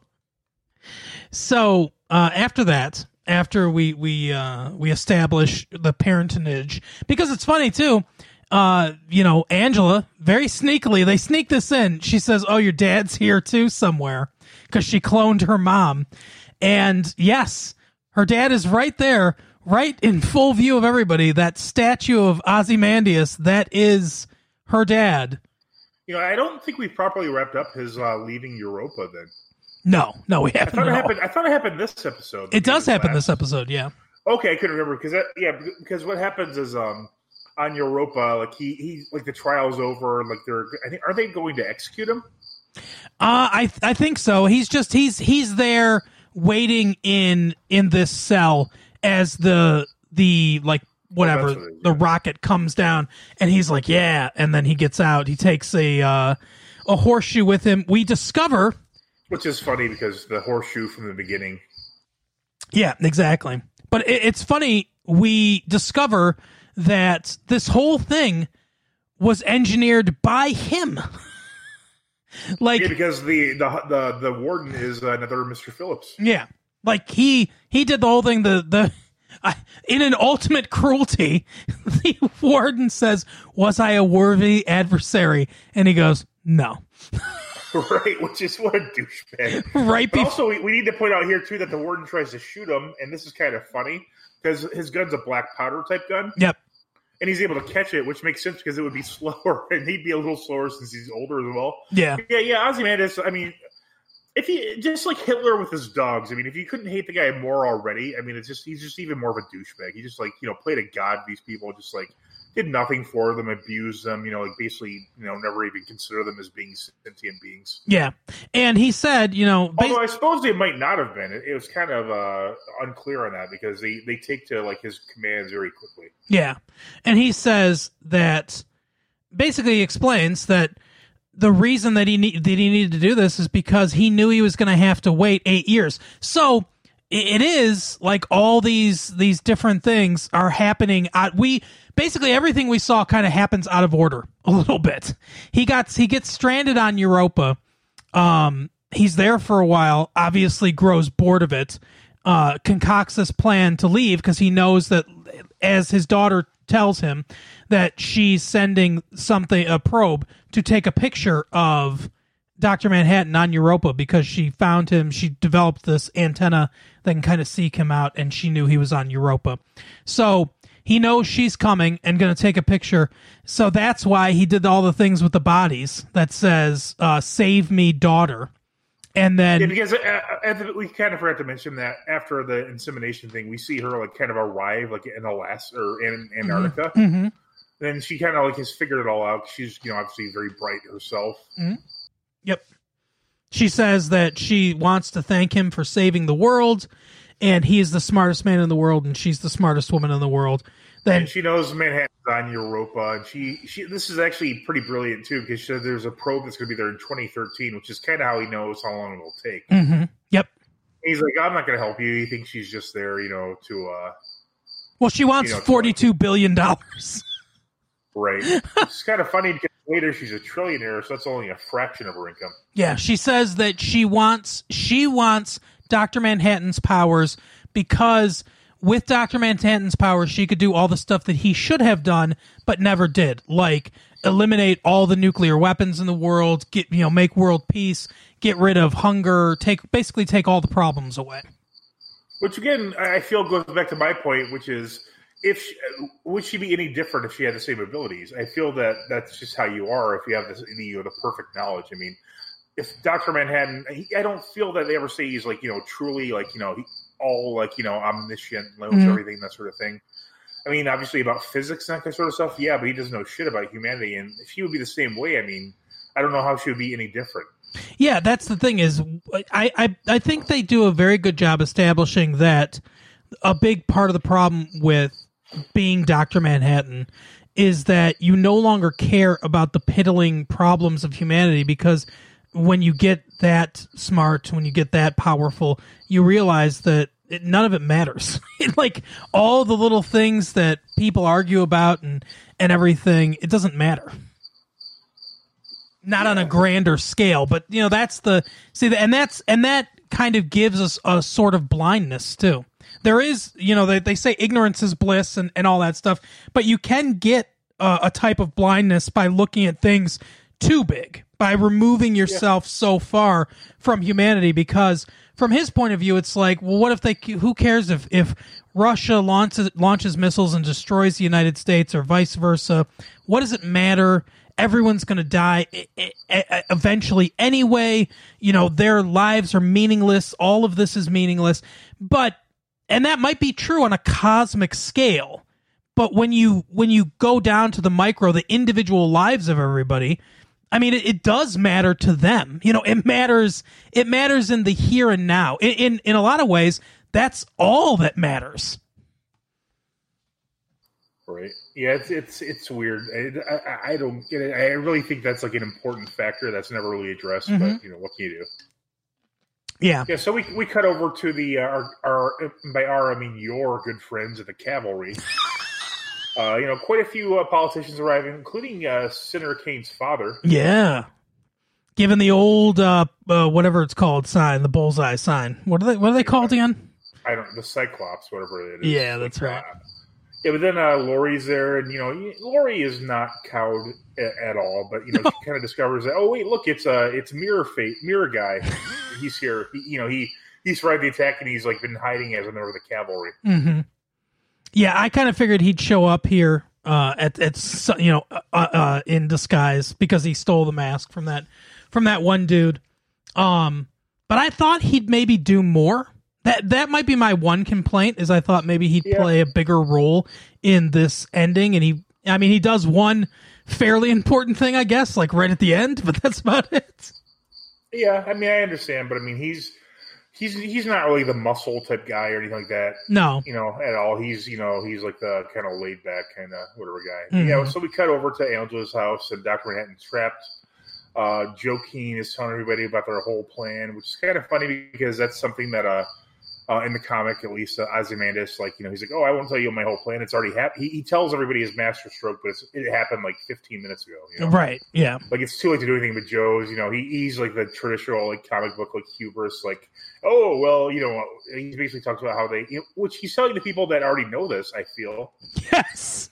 so uh, after that, after we we uh, we establish the parentage, because it's funny too. Uh, you know, Angela very sneakily they sneak this in. She says, "Oh, your dad's here too somewhere," because she cloned her mom, and yes, her dad is right there, right in full view of everybody. That statue of Ozymandias that is her dad. You know, I don't think we properly wrapped up his uh, leaving Europa. Then No, no, we haven't. thought it happened. I thought it happened this episode. It does happen last. this episode, yeah. Okay, I couldn't remember because that, yeah, because what happens is um on Europa, like he he like the trial's over, like they're I think are they going to execute him? Uh, I I think so. He's just he's he's there waiting in in this cell as the the like whatever that's what the yeah. rocket comes down, and he's like yeah, and then he gets out. He takes a uh, a horseshoe with him. We discover Which is funny because the horseshoe from the beginning. Yeah, exactly. But it, it's funny. We discover that this whole thing was engineered by him. like, Yeah, because the the the, the warden is another Mister Phillips. yeah, like he he did the whole thing. The the in an ultimate cruelty, the warden says, "Was I a worthy adversary?" And he goes, "No." right? Which is what a douchebag. Right before. also, we, we need to point out here too that the warden tries to shoot him, and this is kind of funny because his gun's a black powder type gun, Yep. and he's able to catch it, which makes sense because it would be slower, and he'd be a little slower since he's older as well. Yeah. Yeah, yeah, Ozymandias. I mean, if he just like Hitler with his dogs. I mean, if you couldn't hate the guy more already, I mean, it's just he's just even more of a douchebag. He just like you know played a god. These people just like did nothing for them, abused them. You know, like basically you know never even consider them as being sentient beings. Yeah. And he said, you know, bas- Although I suppose they might not have been. It, it was kind of uh, unclear on that because they they take to like his commands very quickly. Yeah. And he says that basically explains that the reason that he need, that he needed to do this is because he knew he was going to have to wait 8 years. So it is like all these these different things are happening at we basically everything we saw kind of happens out of order a little bit. He got he gets stranded on Europa. Um he's there for a while, obviously grows bored of it. Uh concocts this plan to leave because he knows that as his daughter tells him that she's sending something a probe to take a picture of Dr. Manhattan on Europa because she found him. She developed this antenna that can kind of seek him out, and she knew he was on Europa. So he knows she's coming and going to take a picture. So that's why he did all the things with the bodies that says, uh, Save me, daughter. And then, Yeah, because uh, we kind of forgot to mention that after the insemination thing, we see her like kind of arrive like in Alaska or in Antarctica. Mhm. Then she kind of like has figured it all out. She's you know obviously very bright herself. Yep. She says that she wants to thank him for saving the world, and he is the smartest man in the world, and she's the smartest woman in the world. Then, And she knows Manhattan's on Europa, and she she this is actually pretty brilliant too because there's a probe that's going to be there in 2013, which is kind of how he knows how long it'll take. Mhm. yep. He's like, I'm not going to help you. He thinks she's just there, you know, to uh Well, she wants You know, forty-two billion dollars. right. it's kind of funny because later she's a trillionaire, so that's only a fraction of her income. Yeah, she says that she wants she wants Doctor Manhattan's powers because with Doctor Manhattan's powers, she could do all the stuff that he should have done but never did, like eliminate all the nuclear weapons in the world, get you know, make world peace, get rid of hunger, take basically take all the problems away. Which again, I I feel goes back to my point, which is if she, would she be any different if she had the same abilities? I feel that that's just how you are if you have this, you know, the perfect knowledge. I mean, if Doctor Manhattan, he, I don't feel that they ever say he's like you know truly like you know he, all like you know omniscient, knows Mhm. everything, that sort of thing. I mean, obviously about physics and that sort of stuff, yeah, but he doesn't know shit about humanity. And if he would be the same way, I mean, I don't know how she would be any different. Yeah, that's the thing is I, I I think they do a very good job establishing that a big part of the problem with being Dr. Manhattan is that you no longer care about the piddling problems of humanity because when you get that smart, when you get that powerful, you realize that it, none of it matters. like all the little things that people argue about and and everything, it doesn't matter not on a grander scale, but you know that's the see, and that's and that kind of gives us a sort of blindness too. There is, you know, they, they say ignorance is bliss and, and all that stuff, but you can get uh, a type of blindness by looking at things too big, by removing yourself so far from humanity. Because from his point of view, it's like, well, what if they? Who cares if if Russia launches launches missiles and destroys the United States or vice versa? What does it matter? everyone's going to die eventually anyway you know their lives are meaningless all of this is meaningless but and that might be true on a cosmic scale but when you when you go down to the micro the individual lives of everybody i mean it, it does matter to them you know it matters it matters in the here and now in in, in a lot of ways that's all that matters Right. Yeah, it's it's it's weird. I, I, I don't get it. I really think that's like an important factor that's never really addressed. Mhm. But you know, what can you do? Yeah Yeah. So we we cut over to the uh, our, our by our I mean your good friends at the cavalry. Uh, you know, quite a few uh, politicians arriving, including uh, Senator Kane's father. Yeah. Given the old uh, uh whatever it's called sign, the bullseye sign. What are they what are they called again? I don't the Cyclops, whatever it is. Yeah, that's right. Uh, yeah, but then uh, Lori's there, and you know, Lori is not cowed a- at all. But you know, she kind of discovers that. Oh wait, look, it's uh, it's Mirror Fate, Mirror Guy. he's here. He, you know, he he survived the attack, and he's like been hiding as a member of the cavalry. hmm Yeah, I kind of figured he'd show up here uh, at at you know uh, uh, in disguise because he stole the mask from that from that one dude. Um, but I thought he'd maybe do more. That that might be my one complaint is I thought maybe he'd Yeah. play a bigger role in this ending, and he I mean he does one fairly important thing I guess like right at the end, but that's about it. Yeah, I mean, I understand, but I mean, he's he's he's not really the muscle type guy or anything like that. No, you know, at all. He's, you know, he's like the kind of laid back kind of whatever guy. Mhm. Yeah. So we cut over to Angela's house and Dr. Manhattan's trapped. Uh, Joe Keene is telling everybody about their whole plan, which is kind of funny because that's something that, uh, uh, in the comic, at least, uh, Ozymandias, like, you know, he's like, oh, I won't tell you my whole plan. It's already happened. He, he tells everybody his master stroke, but it's, it happened like 15 minutes ago. You know? right? Yeah, Like, it's too late to do anything but Joe's, you know, he, he's like the traditional, like, comic book, like, hubris, like, oh, well, you know, he basically talks about how they, you know, which he's telling the people that already know this, I feel. yes,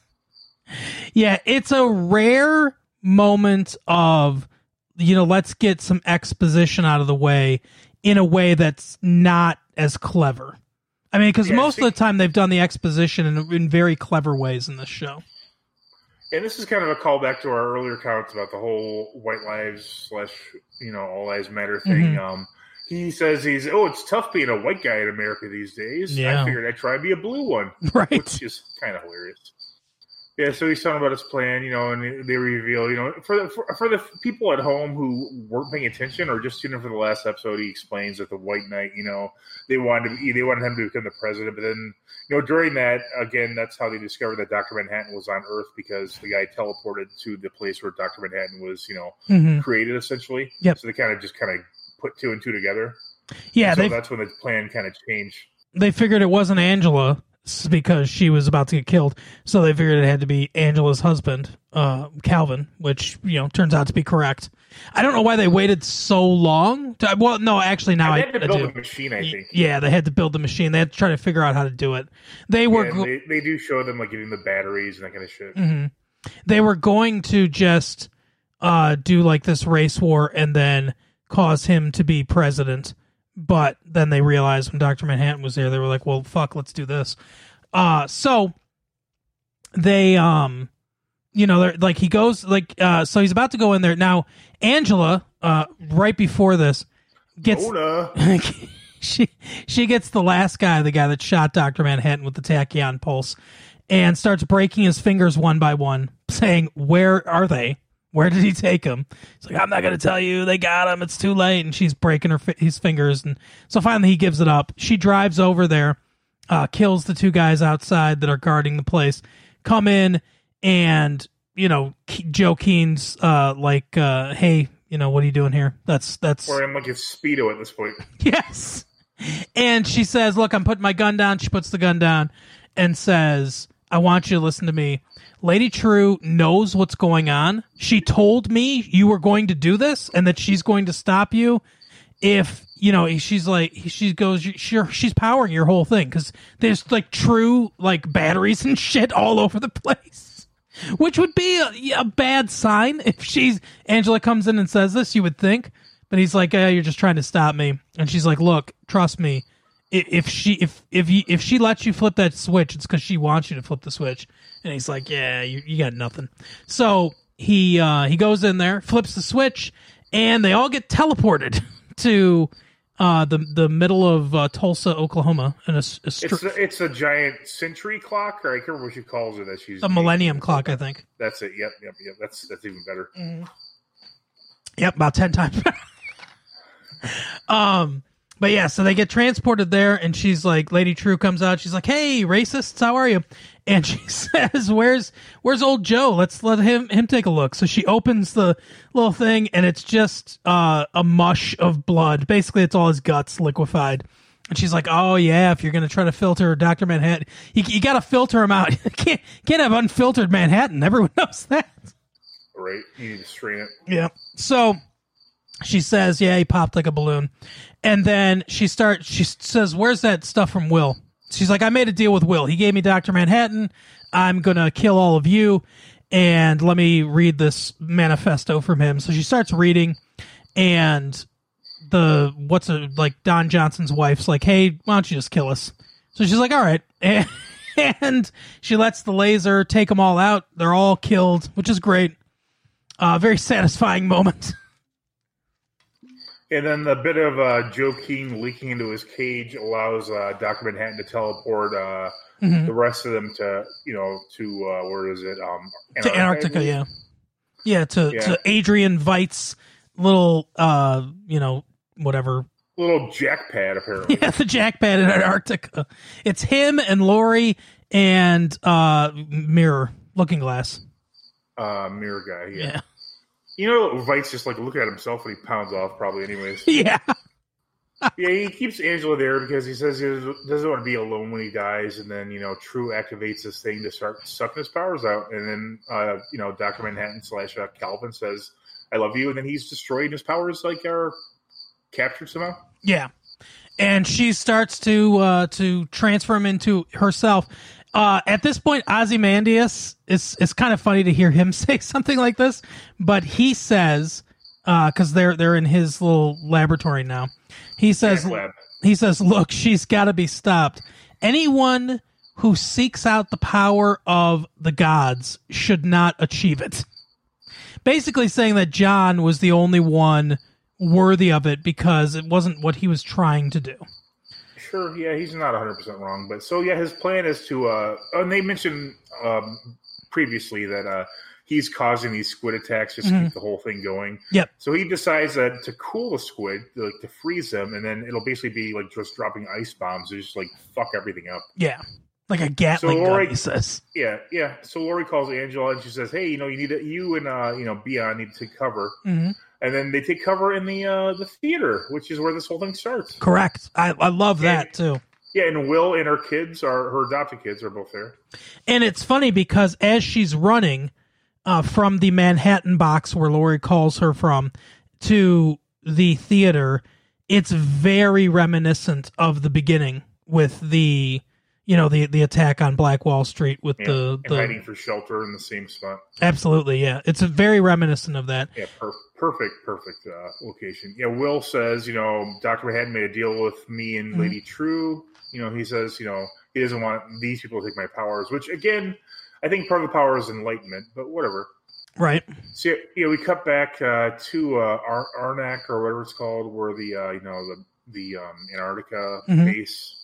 yeah. It's a rare moment of you know let's get some exposition out of the way in a way that's not as clever. I mean, because Yeah, most of the time they've done the exposition in, in very clever ways in this show. And this is kind of a callback to our earlier comments about the whole white lives slash you know all lives matter thing. Mhm. Um, he says he's oh it's tough being a white guy in America these days. Yeah. I figured I'd try to be a blue one, Right. which is kind of hilarious. Yeah, so he's talking about his plan, you know, and they reveal, you know, for the for, for the people at home who weren't paying attention or just tuned in for the last episode, he explains that the White Knight, you know, they wanted to, be- they wanted him to become the president, but then, you know, during that, again, that's how they discovered that Doctor Manhattan was on Earth because the guy teleported to the place where Doctor Manhattan was, you know, hmm created essentially. Yep. So they kind of just kind of put two and two together. Yeah, so that's when the plan kind of changed. they figured it wasn't Angela because she was about to get killed, so they figured it had to be Angela's husband, uh, Calvin, which you know turns out to be correct. I don't know why they waited so long. To, well, no, actually, now I, they had to I build do. a machine, I think. Yeah, they had to build the machine. They had to try to figure out how to do it. They were Yeah, they, they do show them like getting the batteries and that kind of shit. Mhm. they were going to just uh, do like this race war and then cause him to be president. But then they realized when Doctor Manhattan was there, they were like, "Well, fuck, let's do this." Uh, so they, um, you know, they're like he goes like, uh, so he's about to go in there now. Angela, uh, right before this, gets she she gets the last guy, the guy that shot Doctor Manhattan with the tachyon pulse, and starts breaking his fingers one by one, saying, "Where are they? Where did he take him? He's like, "I'm not gonna tell you. They got him. It's too late." And she's breaking her fi- his fingers, and so finally he gives it up. She drives over there, uh, kills the two guys outside that are guarding the place, come in, and you know Ke- Joe Keene's uh, like, uh, "Hey." You know what are you doing here? That's that's Or I'm like a speedo at this point. Yes. And she says, Look, I'm putting my gun down. She puts the gun down and says, I want you to listen to me. Lady Trieu knows what's going on. She told me you were going to do this and that she's going to stop you if, you know, she's like, she goes, she, she's powering your whole thing because there's like true, like batteries and shit all over the place. Which would be a, a bad sign if she's Angela comes in and says this. You would think, but he's like, eh, "You're just trying to stop me." And she's like, "Look, trust me. If she if if you if she lets you flip that switch, it's because she wants you to flip the switch." And he's like, "Yeah, you you got nothing." So he uh, he goes in there, flips the switch, and they all get teleported to uh, the the middle of uh, Tulsa, Oklahoma, in a str- It's a, it's a giant century clock, or I can't remember what she calls it. That she's a millennium clock, I think. That's it. Yep, yep, yep. That's that's even better. Yep, about ten times. um, but yeah, so they get transported there, and she's like, Lady Trieu comes out. She's like, "Hey, racists, how are you?" And she says, "Where's Where's old Joe? Let's let him him take a look." So she opens the little thing, and it's just uh, a mush of blood. Basically, it's all his guts liquefied. And she's like, "Oh yeah, if you're gonna try to filter Doctor Manhattan, you, you got to filter him out. You can't can't have unfiltered Manhattan. Everyone knows that." Right? You need to strain it. Yeah. So she says, "Yeah, he popped like a balloon," and then she starts. She says, "Where's that stuff from Will?" She's like, "I made a deal with Will. He gave me Doctor Manhattan. I'm gonna kill all of you, and let me read this manifesto from him." So she starts reading, and the what's a like Don Johnson's wife's like, "Hey, why don't you just kill us?" So she's like, "All right," and, and she lets the laser take them all out. They're all killed, which is great. Uh, very satisfying moment. And then the bit of uh, Joe Keene leaking into his cage allows uh, Doctor Manhattan to teleport uh, Mhm. the rest of them to you know to uh, where is it um to Antarctica, yeah, yeah. To Yeah. to Adrian Veidt's little, uh, you know, whatever. little jackpad apparently. Yeah, the jackpad in Antarctica. It's him and Lori and uh, Mirror Looking Glass. uh, mirror guy. Yeah. Yeah, You know, Veidt's just like looking at himself when he pounds off, probably, anyways. yeah, yeah, he keeps Angela there because he says he doesn't want to be alone when he dies. And then, you know, Trieu activates this thing to start sucking his powers out. And then, uh, you know, Dr. Manhattan slash uh, Calvin says, I love you. And then he's destroyed. His powers, like, are captured somehow. yeah. And she starts to uh, to transform into herself. Uh, at this point, Ozymandias is it's kind of funny to hear him say something like this, but he says because they're they're in his little laboratory now. He says he says, "Look, she's got to be stopped. Anyone who seeks out the power of the gods should not achieve it." Basically, saying that John was the only one worthy of it because it wasn't what he was trying to do. Sure, yeah, he's not 100% wrong. But so, yeah, his plan is to, uh, and they mentioned um, previously that uh, he's causing these squid attacks just to Mhm. keep the whole thing going. Yep. So he decides that to cool the squid, like to freeze them, and then it'll basically be like just dropping ice bombs to just like fuck everything up. Yeah, like a Gatling So, gun. Lori- He says, Yeah, yeah. So Lori calls Angela and she says, "Hey, you know, you need to, you and uh, you know, Beyond need to take cover." hmm And then they take cover in the uh, the theater, which is where this whole thing starts. "Correct. I I love that too." Yeah, and Will and her kids are her adopted kids are both there. And it's funny because as she's running uh, from the Manhattan box where Lori calls her from to the theater, it's very reminiscent of the beginning with the you know the the attack on Black Wall Street with Yeah, the and hiding the for shelter in the same spot. absolutely yeah it's a very reminiscent of that Yeah, per- perfect, perfect uh, location. Yeah, Will says, you know, Doctor Manhattan made a deal with me and Mhm. Lady Trieu. You know, he says, you know, he doesn't want these people to take my powers. Which again, I think part of the power is enlightenment, but whatever. right So yeah, we cut back uh, to uh, Ar- Arnak or whatever it's called, where the uh, you know the the um, Antarctica Mhm. base.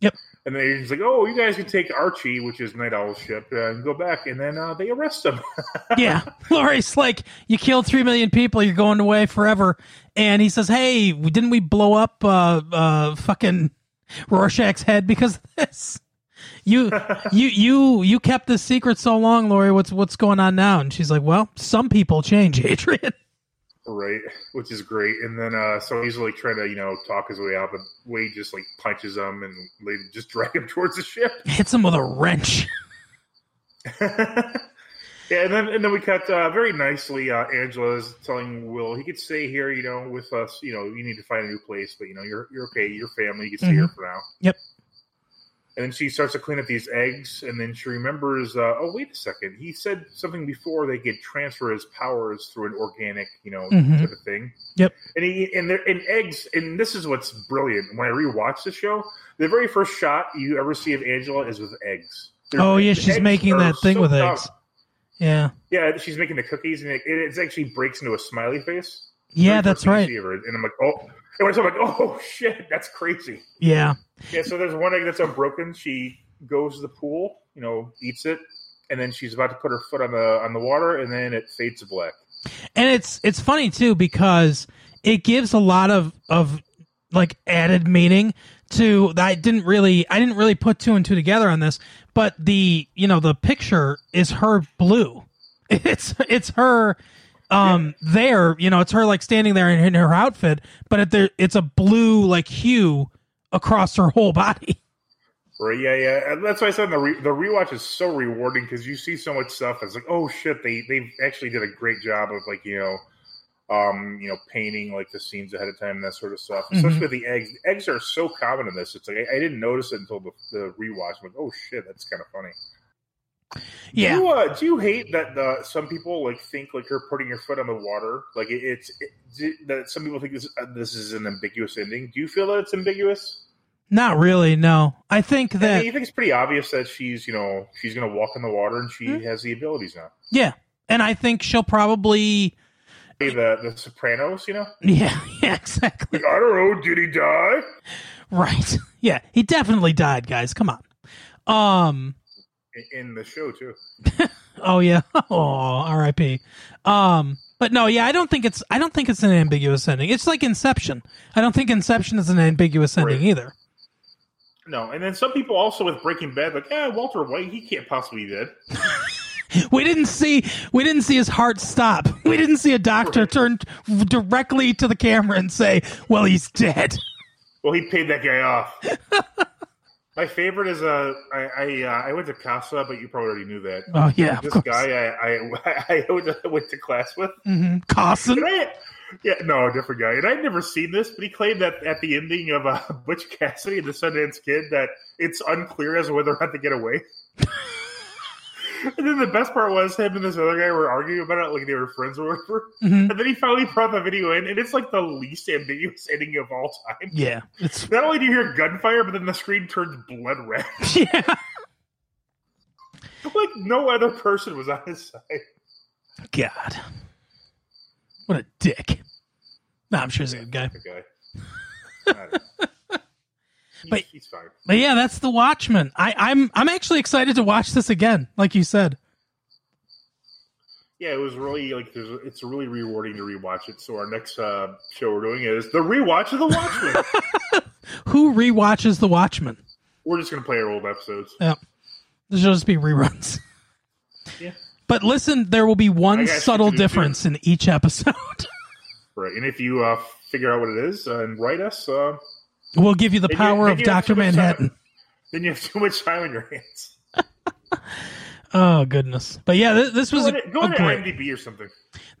Yep. And then he's like, "Oh, you guys can take Archie, which is Nite Owl's ship, uh, and go back." And then uh, they arrest him. yeah. Lori's like you killed three million people. You're going away forever. And he says hey didn't we blow up uh uh fucking Rorschach's head because of this? You you you you kept this secret so long Lori. What's what's going on now? And she's like well some people change Adrian right, which is great. And then uh, so he's like trying to you know talk his way out, but Wade just like punches him and they just drag him towards the ship. hits him with a wrench yeah, and then and then we cut uh, very nicely. Uh, Angela's telling Will he could stay here, you know, with us. You know, you need to find a new place, but you know, you're you're okay. Your family, you can stay here for now. Yep. And then she starts to clean up these eggs, and then she remembers. Uh, oh, wait a second. He said something before they could transfer his powers through an organic, you know, Mhm. type of thing. Yep. And he and there and eggs, and this is what's brilliant. When I rewatch the show, the very first shot you ever see of Angela is with eggs. They're- oh yeah she's making that thing so with dumb. eggs yeah Yeah, she's making the cookies, and it, it actually breaks into a smiley face. Yeah that's first thing you right. And I'm like, oh, and I'm like, oh shit, that's crazy. yeah Yeah, so there's one egg that's unbroken. She goes to the pool, you know, eats it, and then she's about to put her foot on the on the water, and then it fades to black. and it's it's funny too because it gives a lot of of like added meaning to I didn't really I didn't really put two and two together on this, but the you know the picture is her blue. It's it's her um there you know it's her like standing there in, in her outfit, but it, there it's a blue like hue across her whole body. Right? Yeah, yeah. And that's why I said the re- the rewatch is so rewarding because you see so much stuff. It's like, oh shit, they they actually did a great job of like you know. Um, you know, painting like the scenes ahead of time and that sort of stuff. Especially Mhm. with the eggs. Eggs are so common in this. It's like I, I didn't notice it until the, the rewatch. I'm like, oh shit, that's kind of funny. Yeah. Do you, uh, do you hate that the, some people like think like you're putting your foot on the water? Like it, it's it, that some people think this uh, this is an ambiguous ending. Do you feel that it's ambiguous? Not really. No, I think I that mean, you think it's pretty obvious that she's, you know, she's going to walk in the water and she Hmm. has the abilities now. yeah, and I think she'll probably the the Sopranos, you know, yeah, yeah, exactly. like, I don't know, did he die? Right. Yeah, he definitely died, guys. Come on. Um. In, the show too. Oh yeah. Oh, R.I.P. Um. But no, yeah, I don't think it's. I don't think it's an ambiguous ending. It's like Inception. I don't think Inception is an ambiguous ending Right. either. No, and then some people also with Breaking Bad, like, yeah, Walter White, he can't possibly be dead. We didn't see. We didn't see his heart stop. We didn't see a doctor Right. turn directly to the camera and say, "Well, he's dead." Well, he paid that guy off. My favorite is uh, I I, uh, I went to Casa, but you probably already knew that. Oh yeah, this guy I I, I went, to, went to class with. hmm. And I, yeah, no, a different guy. And I'd never seen this, but he claimed that at the ending of uh, Butch Cassidy and the Sundance Kid that it's unclear as to whether or not to get away. and then the best part was him and this other guy were arguing about it like they were friends or whatever. Mhm. And then he finally brought the video in, and it's like the least ambiguous ending of all time. Yeah, it's Not only do you hear gunfire, but then the screen turns blood red. yeah. like no other person was on his side. God, what a dick. No, I'm sure he's a good guy. The guy. I don't know. He's, But- he's fine. But yeah, that's the Watchmen. I, I'm I'm actually excited to watch this again, like you said. Yeah, it was really like there's, it's really rewarding to rewatch it. So our next uh, show we're doing is the rewatch of the Watchmen. Who rewatches the Watchmen? we're just gonna play our old episodes. Yeah, this will just be reruns. Yeah. But listen, there will be one subtle difference in each episode. Right, and if you uh, figure out what it is uh, and write us, uh, we'll give you the Then you- power then of Doctor Manhattan. time. then you have too much time on your hands. Oh goodness! But yeah, th- this was Go, a, on, go a to great. IMDb or something.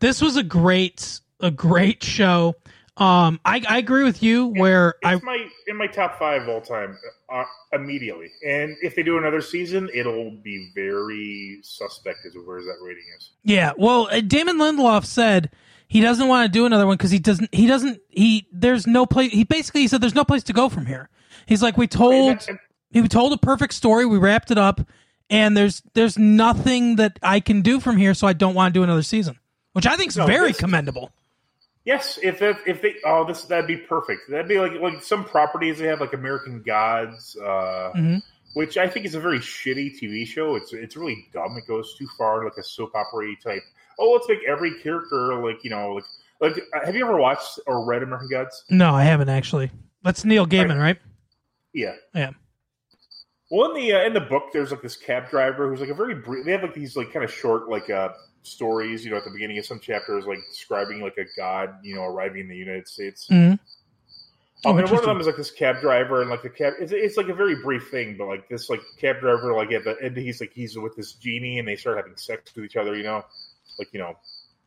This was a great, a great show. Um, I, I agree with you where I my in my top five of all time uh, immediately. And if they do another season, it'll be very suspect as to where that rating is. Yeah, well, uh, Damon Lindelof said he doesn't want to do another one because he doesn't. He doesn't. He there's no place. He basically he said there's no place to go from here. He's like we told he told a perfect story. We wrapped it up, and there's there's nothing that I can do from here. So I don't want to do another season, which I think is No, very this- commendable. Yes, if that, if they oh this that'd be perfect. That'd be like like some properties they have like American Gods, uh, Mhm. which I think is a very shitty TV show. It's it's really dumb. It goes too far, like a soap opera type. Oh, let's make every character like you know like like. uh, Have you ever watched or read American Gods? No, I haven't actually. That's Neil Gaiman, right? Yeah. Yeah. Well, in the uh, in the book, there's like this cab driver who's like a very brief. They have like these like kind of short like uh stories, you know, at the beginning of some chapters, like describing like a god, you know, arriving in the United States. Mm-hmm. Oh, Um, and one of them is like this cab driver, and like the cab, it's, it's like a very brief thing, but like this like cab driver, like at the end, he's like he's with this genie, and they start having sex with each other, you know, like you know,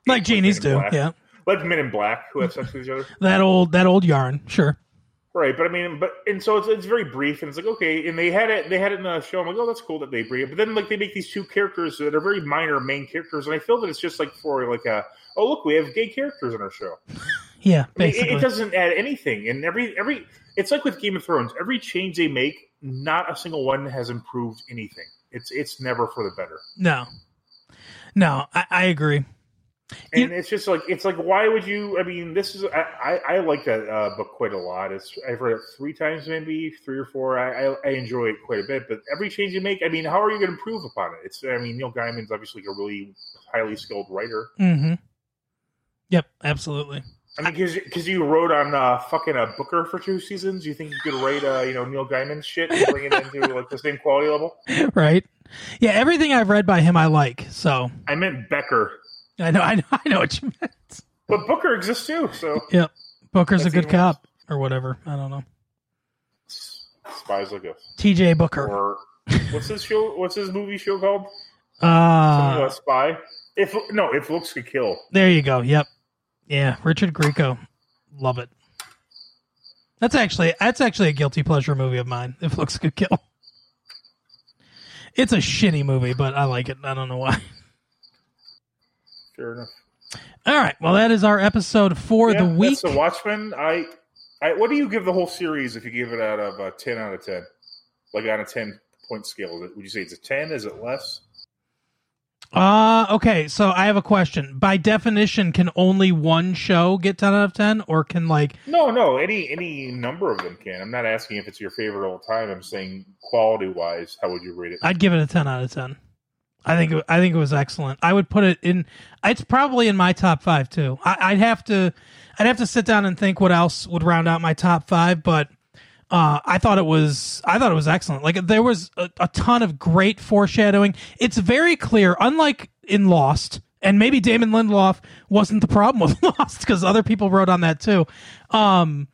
Like genies do. Black. Yeah, like Men in Black who have sex with each other. that old that old yarn. Sure. Right, but I mean, but and so it's, it's very brief, and it's like okay, and they had it, they had it in the show. I'm like, oh, that's cool that they bring it, but then like they make these two characters that are very minor main characters, and I feel that it's just like for like a oh look, we have gay characters in our show. Yeah, I mean, it, it doesn't add anything, and every every it's like with Game of Thrones, every change they make, not a single one has improved anything. It's it's never for the better, no, no, I, I agree. and it's just like it's like why would you? I mean, this is I I, I like that uh, book quite a lot. It's I've read it three times, maybe three or four. I, I I enjoy it quite a bit, but every change you make, I mean, how are you going to improve upon it? It's I mean, Neil Gaiman's obviously a really highly skilled writer. Mm-hmm. Yep, absolutely. I mean, because you wrote on uh, fucking a Booker for two seasons, you think you could write uh, you know Neil Gaiman's shit and bring it into like the same quality level? right? Yeah, everything I've read by him I like. So I meant Becker, I know, I know, I know what you meant. but Booker exists too. So Yep, Booker's That's a good cop or whatever. I don't know. spies like us. T.J. Booker. Or what's his show? What's his movie show called? Uh, a spy. If no, if looks could kill. there you go. Yep. Yeah, Richard Grieco. Love it. That's actually that's actually a guilty pleasure movie of mine. If looks could kill. It's a shitty movie, but I like it. I don't know why. Fair enough. All right. Well, that is our episode for Yeah, the week. That's the Watchmen. I I, what do you give the whole series if you give it out of a ten out of ten? Like on a ten point scale, would you say it's a ten? Is it less? Uh okay, so I have a question. By definition, can only one show get ten out of ten, or can like No, no. Any any number of them can. I'm not asking if it's your favorite all time. I'm saying quality wise, how would you rate it? I'd give it a ten out of ten. I think it, I think it was excellent. I would put it in. It's probably in my top five too. I, I'd have to I'd have to sit down and think what else would round out my top five, but uh, I thought it was I thought it was excellent. Like there was a, a ton of great foreshadowing. It's very clear, unlike in Lost, and maybe Damon Lindelof wasn't the problem with Lost because other people wrote on that too. Um,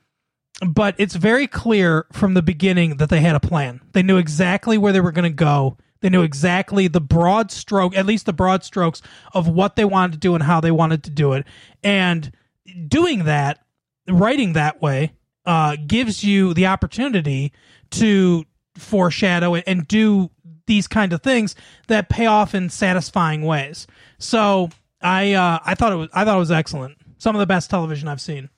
but it's very clear from the beginning that they had a plan. They knew exactly where they were going to go. They knew exactly the broad stroke, at least the broad strokes of what they wanted to do and how they wanted to do it. And doing that, writing that way, uh, gives you the opportunity to foreshadow it and do these kind of things that pay off in satisfying ways. So I uh, I thought it was I thought it was excellent. Some of the best television I've seen.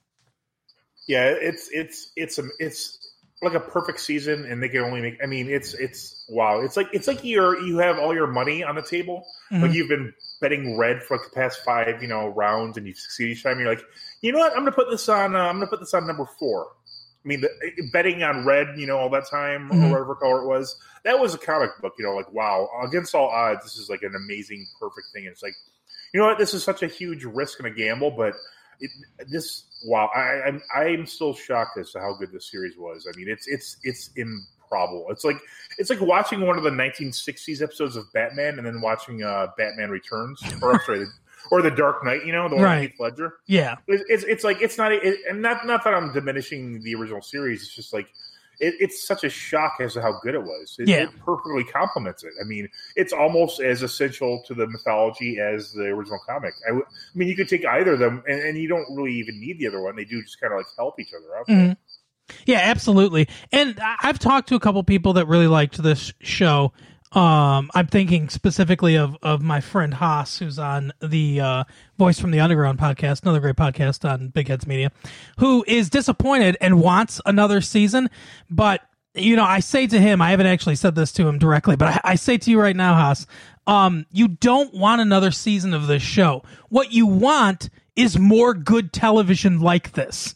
Yeah, it's it's it's a it's like a perfect season, and they can only make. I mean, it's it's wow. It's like it's like you're you have all your money on the table, Mhm. like you've been betting red for like the past five you know rounds, and you succeed each time. You're like, you know what? I'm gonna put this on. Uh, I'm gonna put this on number four. I mean, the, betting on red, you know, all that time Mhm. or whatever color it was, that was a comic book. You know, like wow, against all odds, this is like an amazing, perfect thing. And it's like, you know what? This is such a huge risk and a gamble, but it, this wow, I, I'm I'm still shocked as to how good this series was. I mean, it's it's it's improbable. It's like it's like watching one of the 1960s episodes of Batman and then watching uh, Batman Returns, or I'm sorry, or the Dark Knight. You know, the one Right. with Heath Ledger. Yeah. It- It's it's like it's not it, and not not that I'm diminishing the original series. It's just like it, it's such a shock as to how good it was. It, Yeah. it perfectly complements it. I mean, it's almost as essential to the mythology as the original comic. I, w- I mean, you could take either of them, and, and you don't really even need the other one. They do just kind of like help each other out. Mhm. Yeah, absolutely. And I've talked to a couple people that really liked this show. Um, I'm thinking specifically of of my friend Haas, who's on the uh, Voice from the Underground podcast, another great podcast on Big Heads Media, who is disappointed and wants another season. But you know, I say to him, I haven't actually said this to him directly, but I, I say to you right now, Haas, um, you don't want another season of this show. What you want is more good television like this.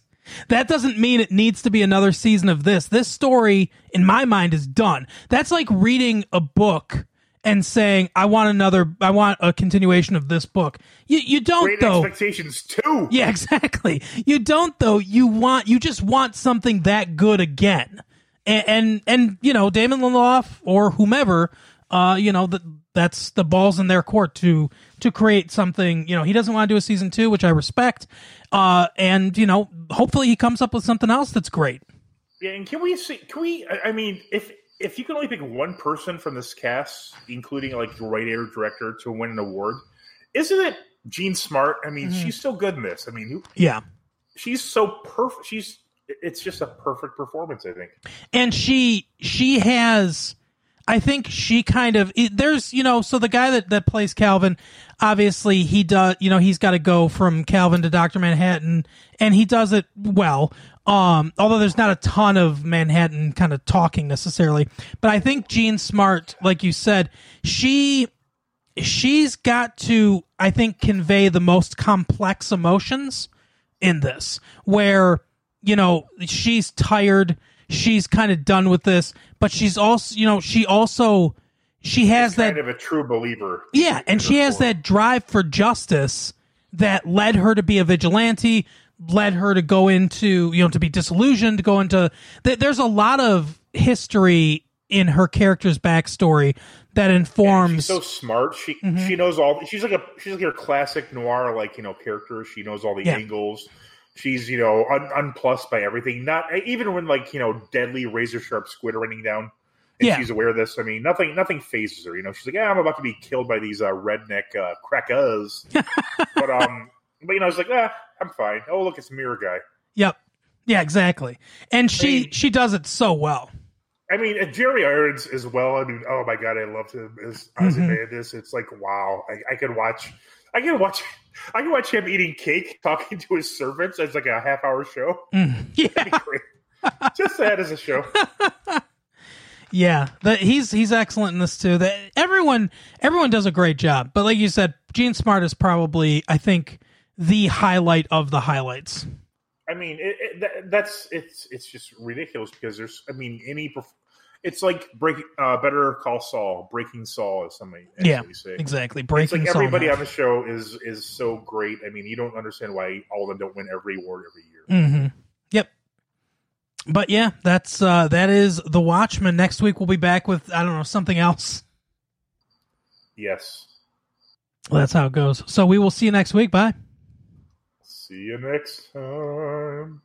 That doesn't mean it needs to be another season of this. This story, in my mind, is done. That's like reading a book and saying, "I want another. I want a continuation of this book." You you don't Great though. expectations too. Yeah, exactly. You don't though. You want you just want something that good again, and and, and you know Damon Lindelof or whomever, uh, you know that that's the balls in their court to to create something. You know he doesn't want to do a season two, which I respect, uh, and you know hopefully he comes up with something else that's great. Yeah, and can we see? Can we? I- mean, if if you can only pick one person from this cast, including like the writer director, to win an award, isn't it Jean Smart? I mean, Mhm. she's so good in this. I mean, who, Yeah. she's so perfect. She's it's just a perfect performance. I think. and she she has i think she kind of it, there's you know so the guy that that plays calvin obviously he does you know he's got to go from calvin to dr manhattan and he does it well. Um although there's not a ton of manhattan kind of talking necessarily. But i think jean smart like you said she she's got to i think convey the most complex emotions in this where you know she's tired she's kind of done with this but she's also you know she also she has that kind of a true believer. yeah and she has that drive for justice that led her to be a vigilante led her to go into you know to be disillusioned to go into th- there's a lot of history in her character's backstory that informs She's so smart. She Mhm. she knows all. She's like a she's like your classic noir like you know character. She knows all the Yeah. angles. She's you know un, unplussed by everything. Not even when like you know deadly razor sharp squid are raining down, and Yeah. she's aware of this. I mean, nothing nothing phases her. You know, she's like, yeah, I'm about to be killed by these uh, redneck uh, crackers. but um, but you know, I was like, ah, I'm fine. Oh, look, it's a Mirror Guy. Yep. Yeah, exactly. And she mean- she does it so well. I mean, Jeremy Irons as well. I mean, oh my god, I loved him as Mhm. Ozymandias. It's like wow, I, I could watch. I can watch. I can watch him eating cake, talking to his servants as like a half hour show. Mm, yeah, That'd be great. Just that as a show. yeah. That he's he's excellent in this too. That everyone everyone does a great job. But like you said, Jean Smart is probably I think the highlight of the highlights. I mean, it, it, that, that's it's it's just ridiculous because there's. I mean, any. It's like breaking. Uh, Better Call Saul, Breaking Saul, as somebody Yeah, we say. Exactly. It's Breaking like everybody Saul. on the show is is so great. I mean, you don't understand why all of them don't win every award every year. Mm-hmm. Yep. But yeah, that's uh that is the Watchmen. Next week we'll be back with I don't know something else. Yes. That's how it goes. So we will see you next week. Bye. See you next time.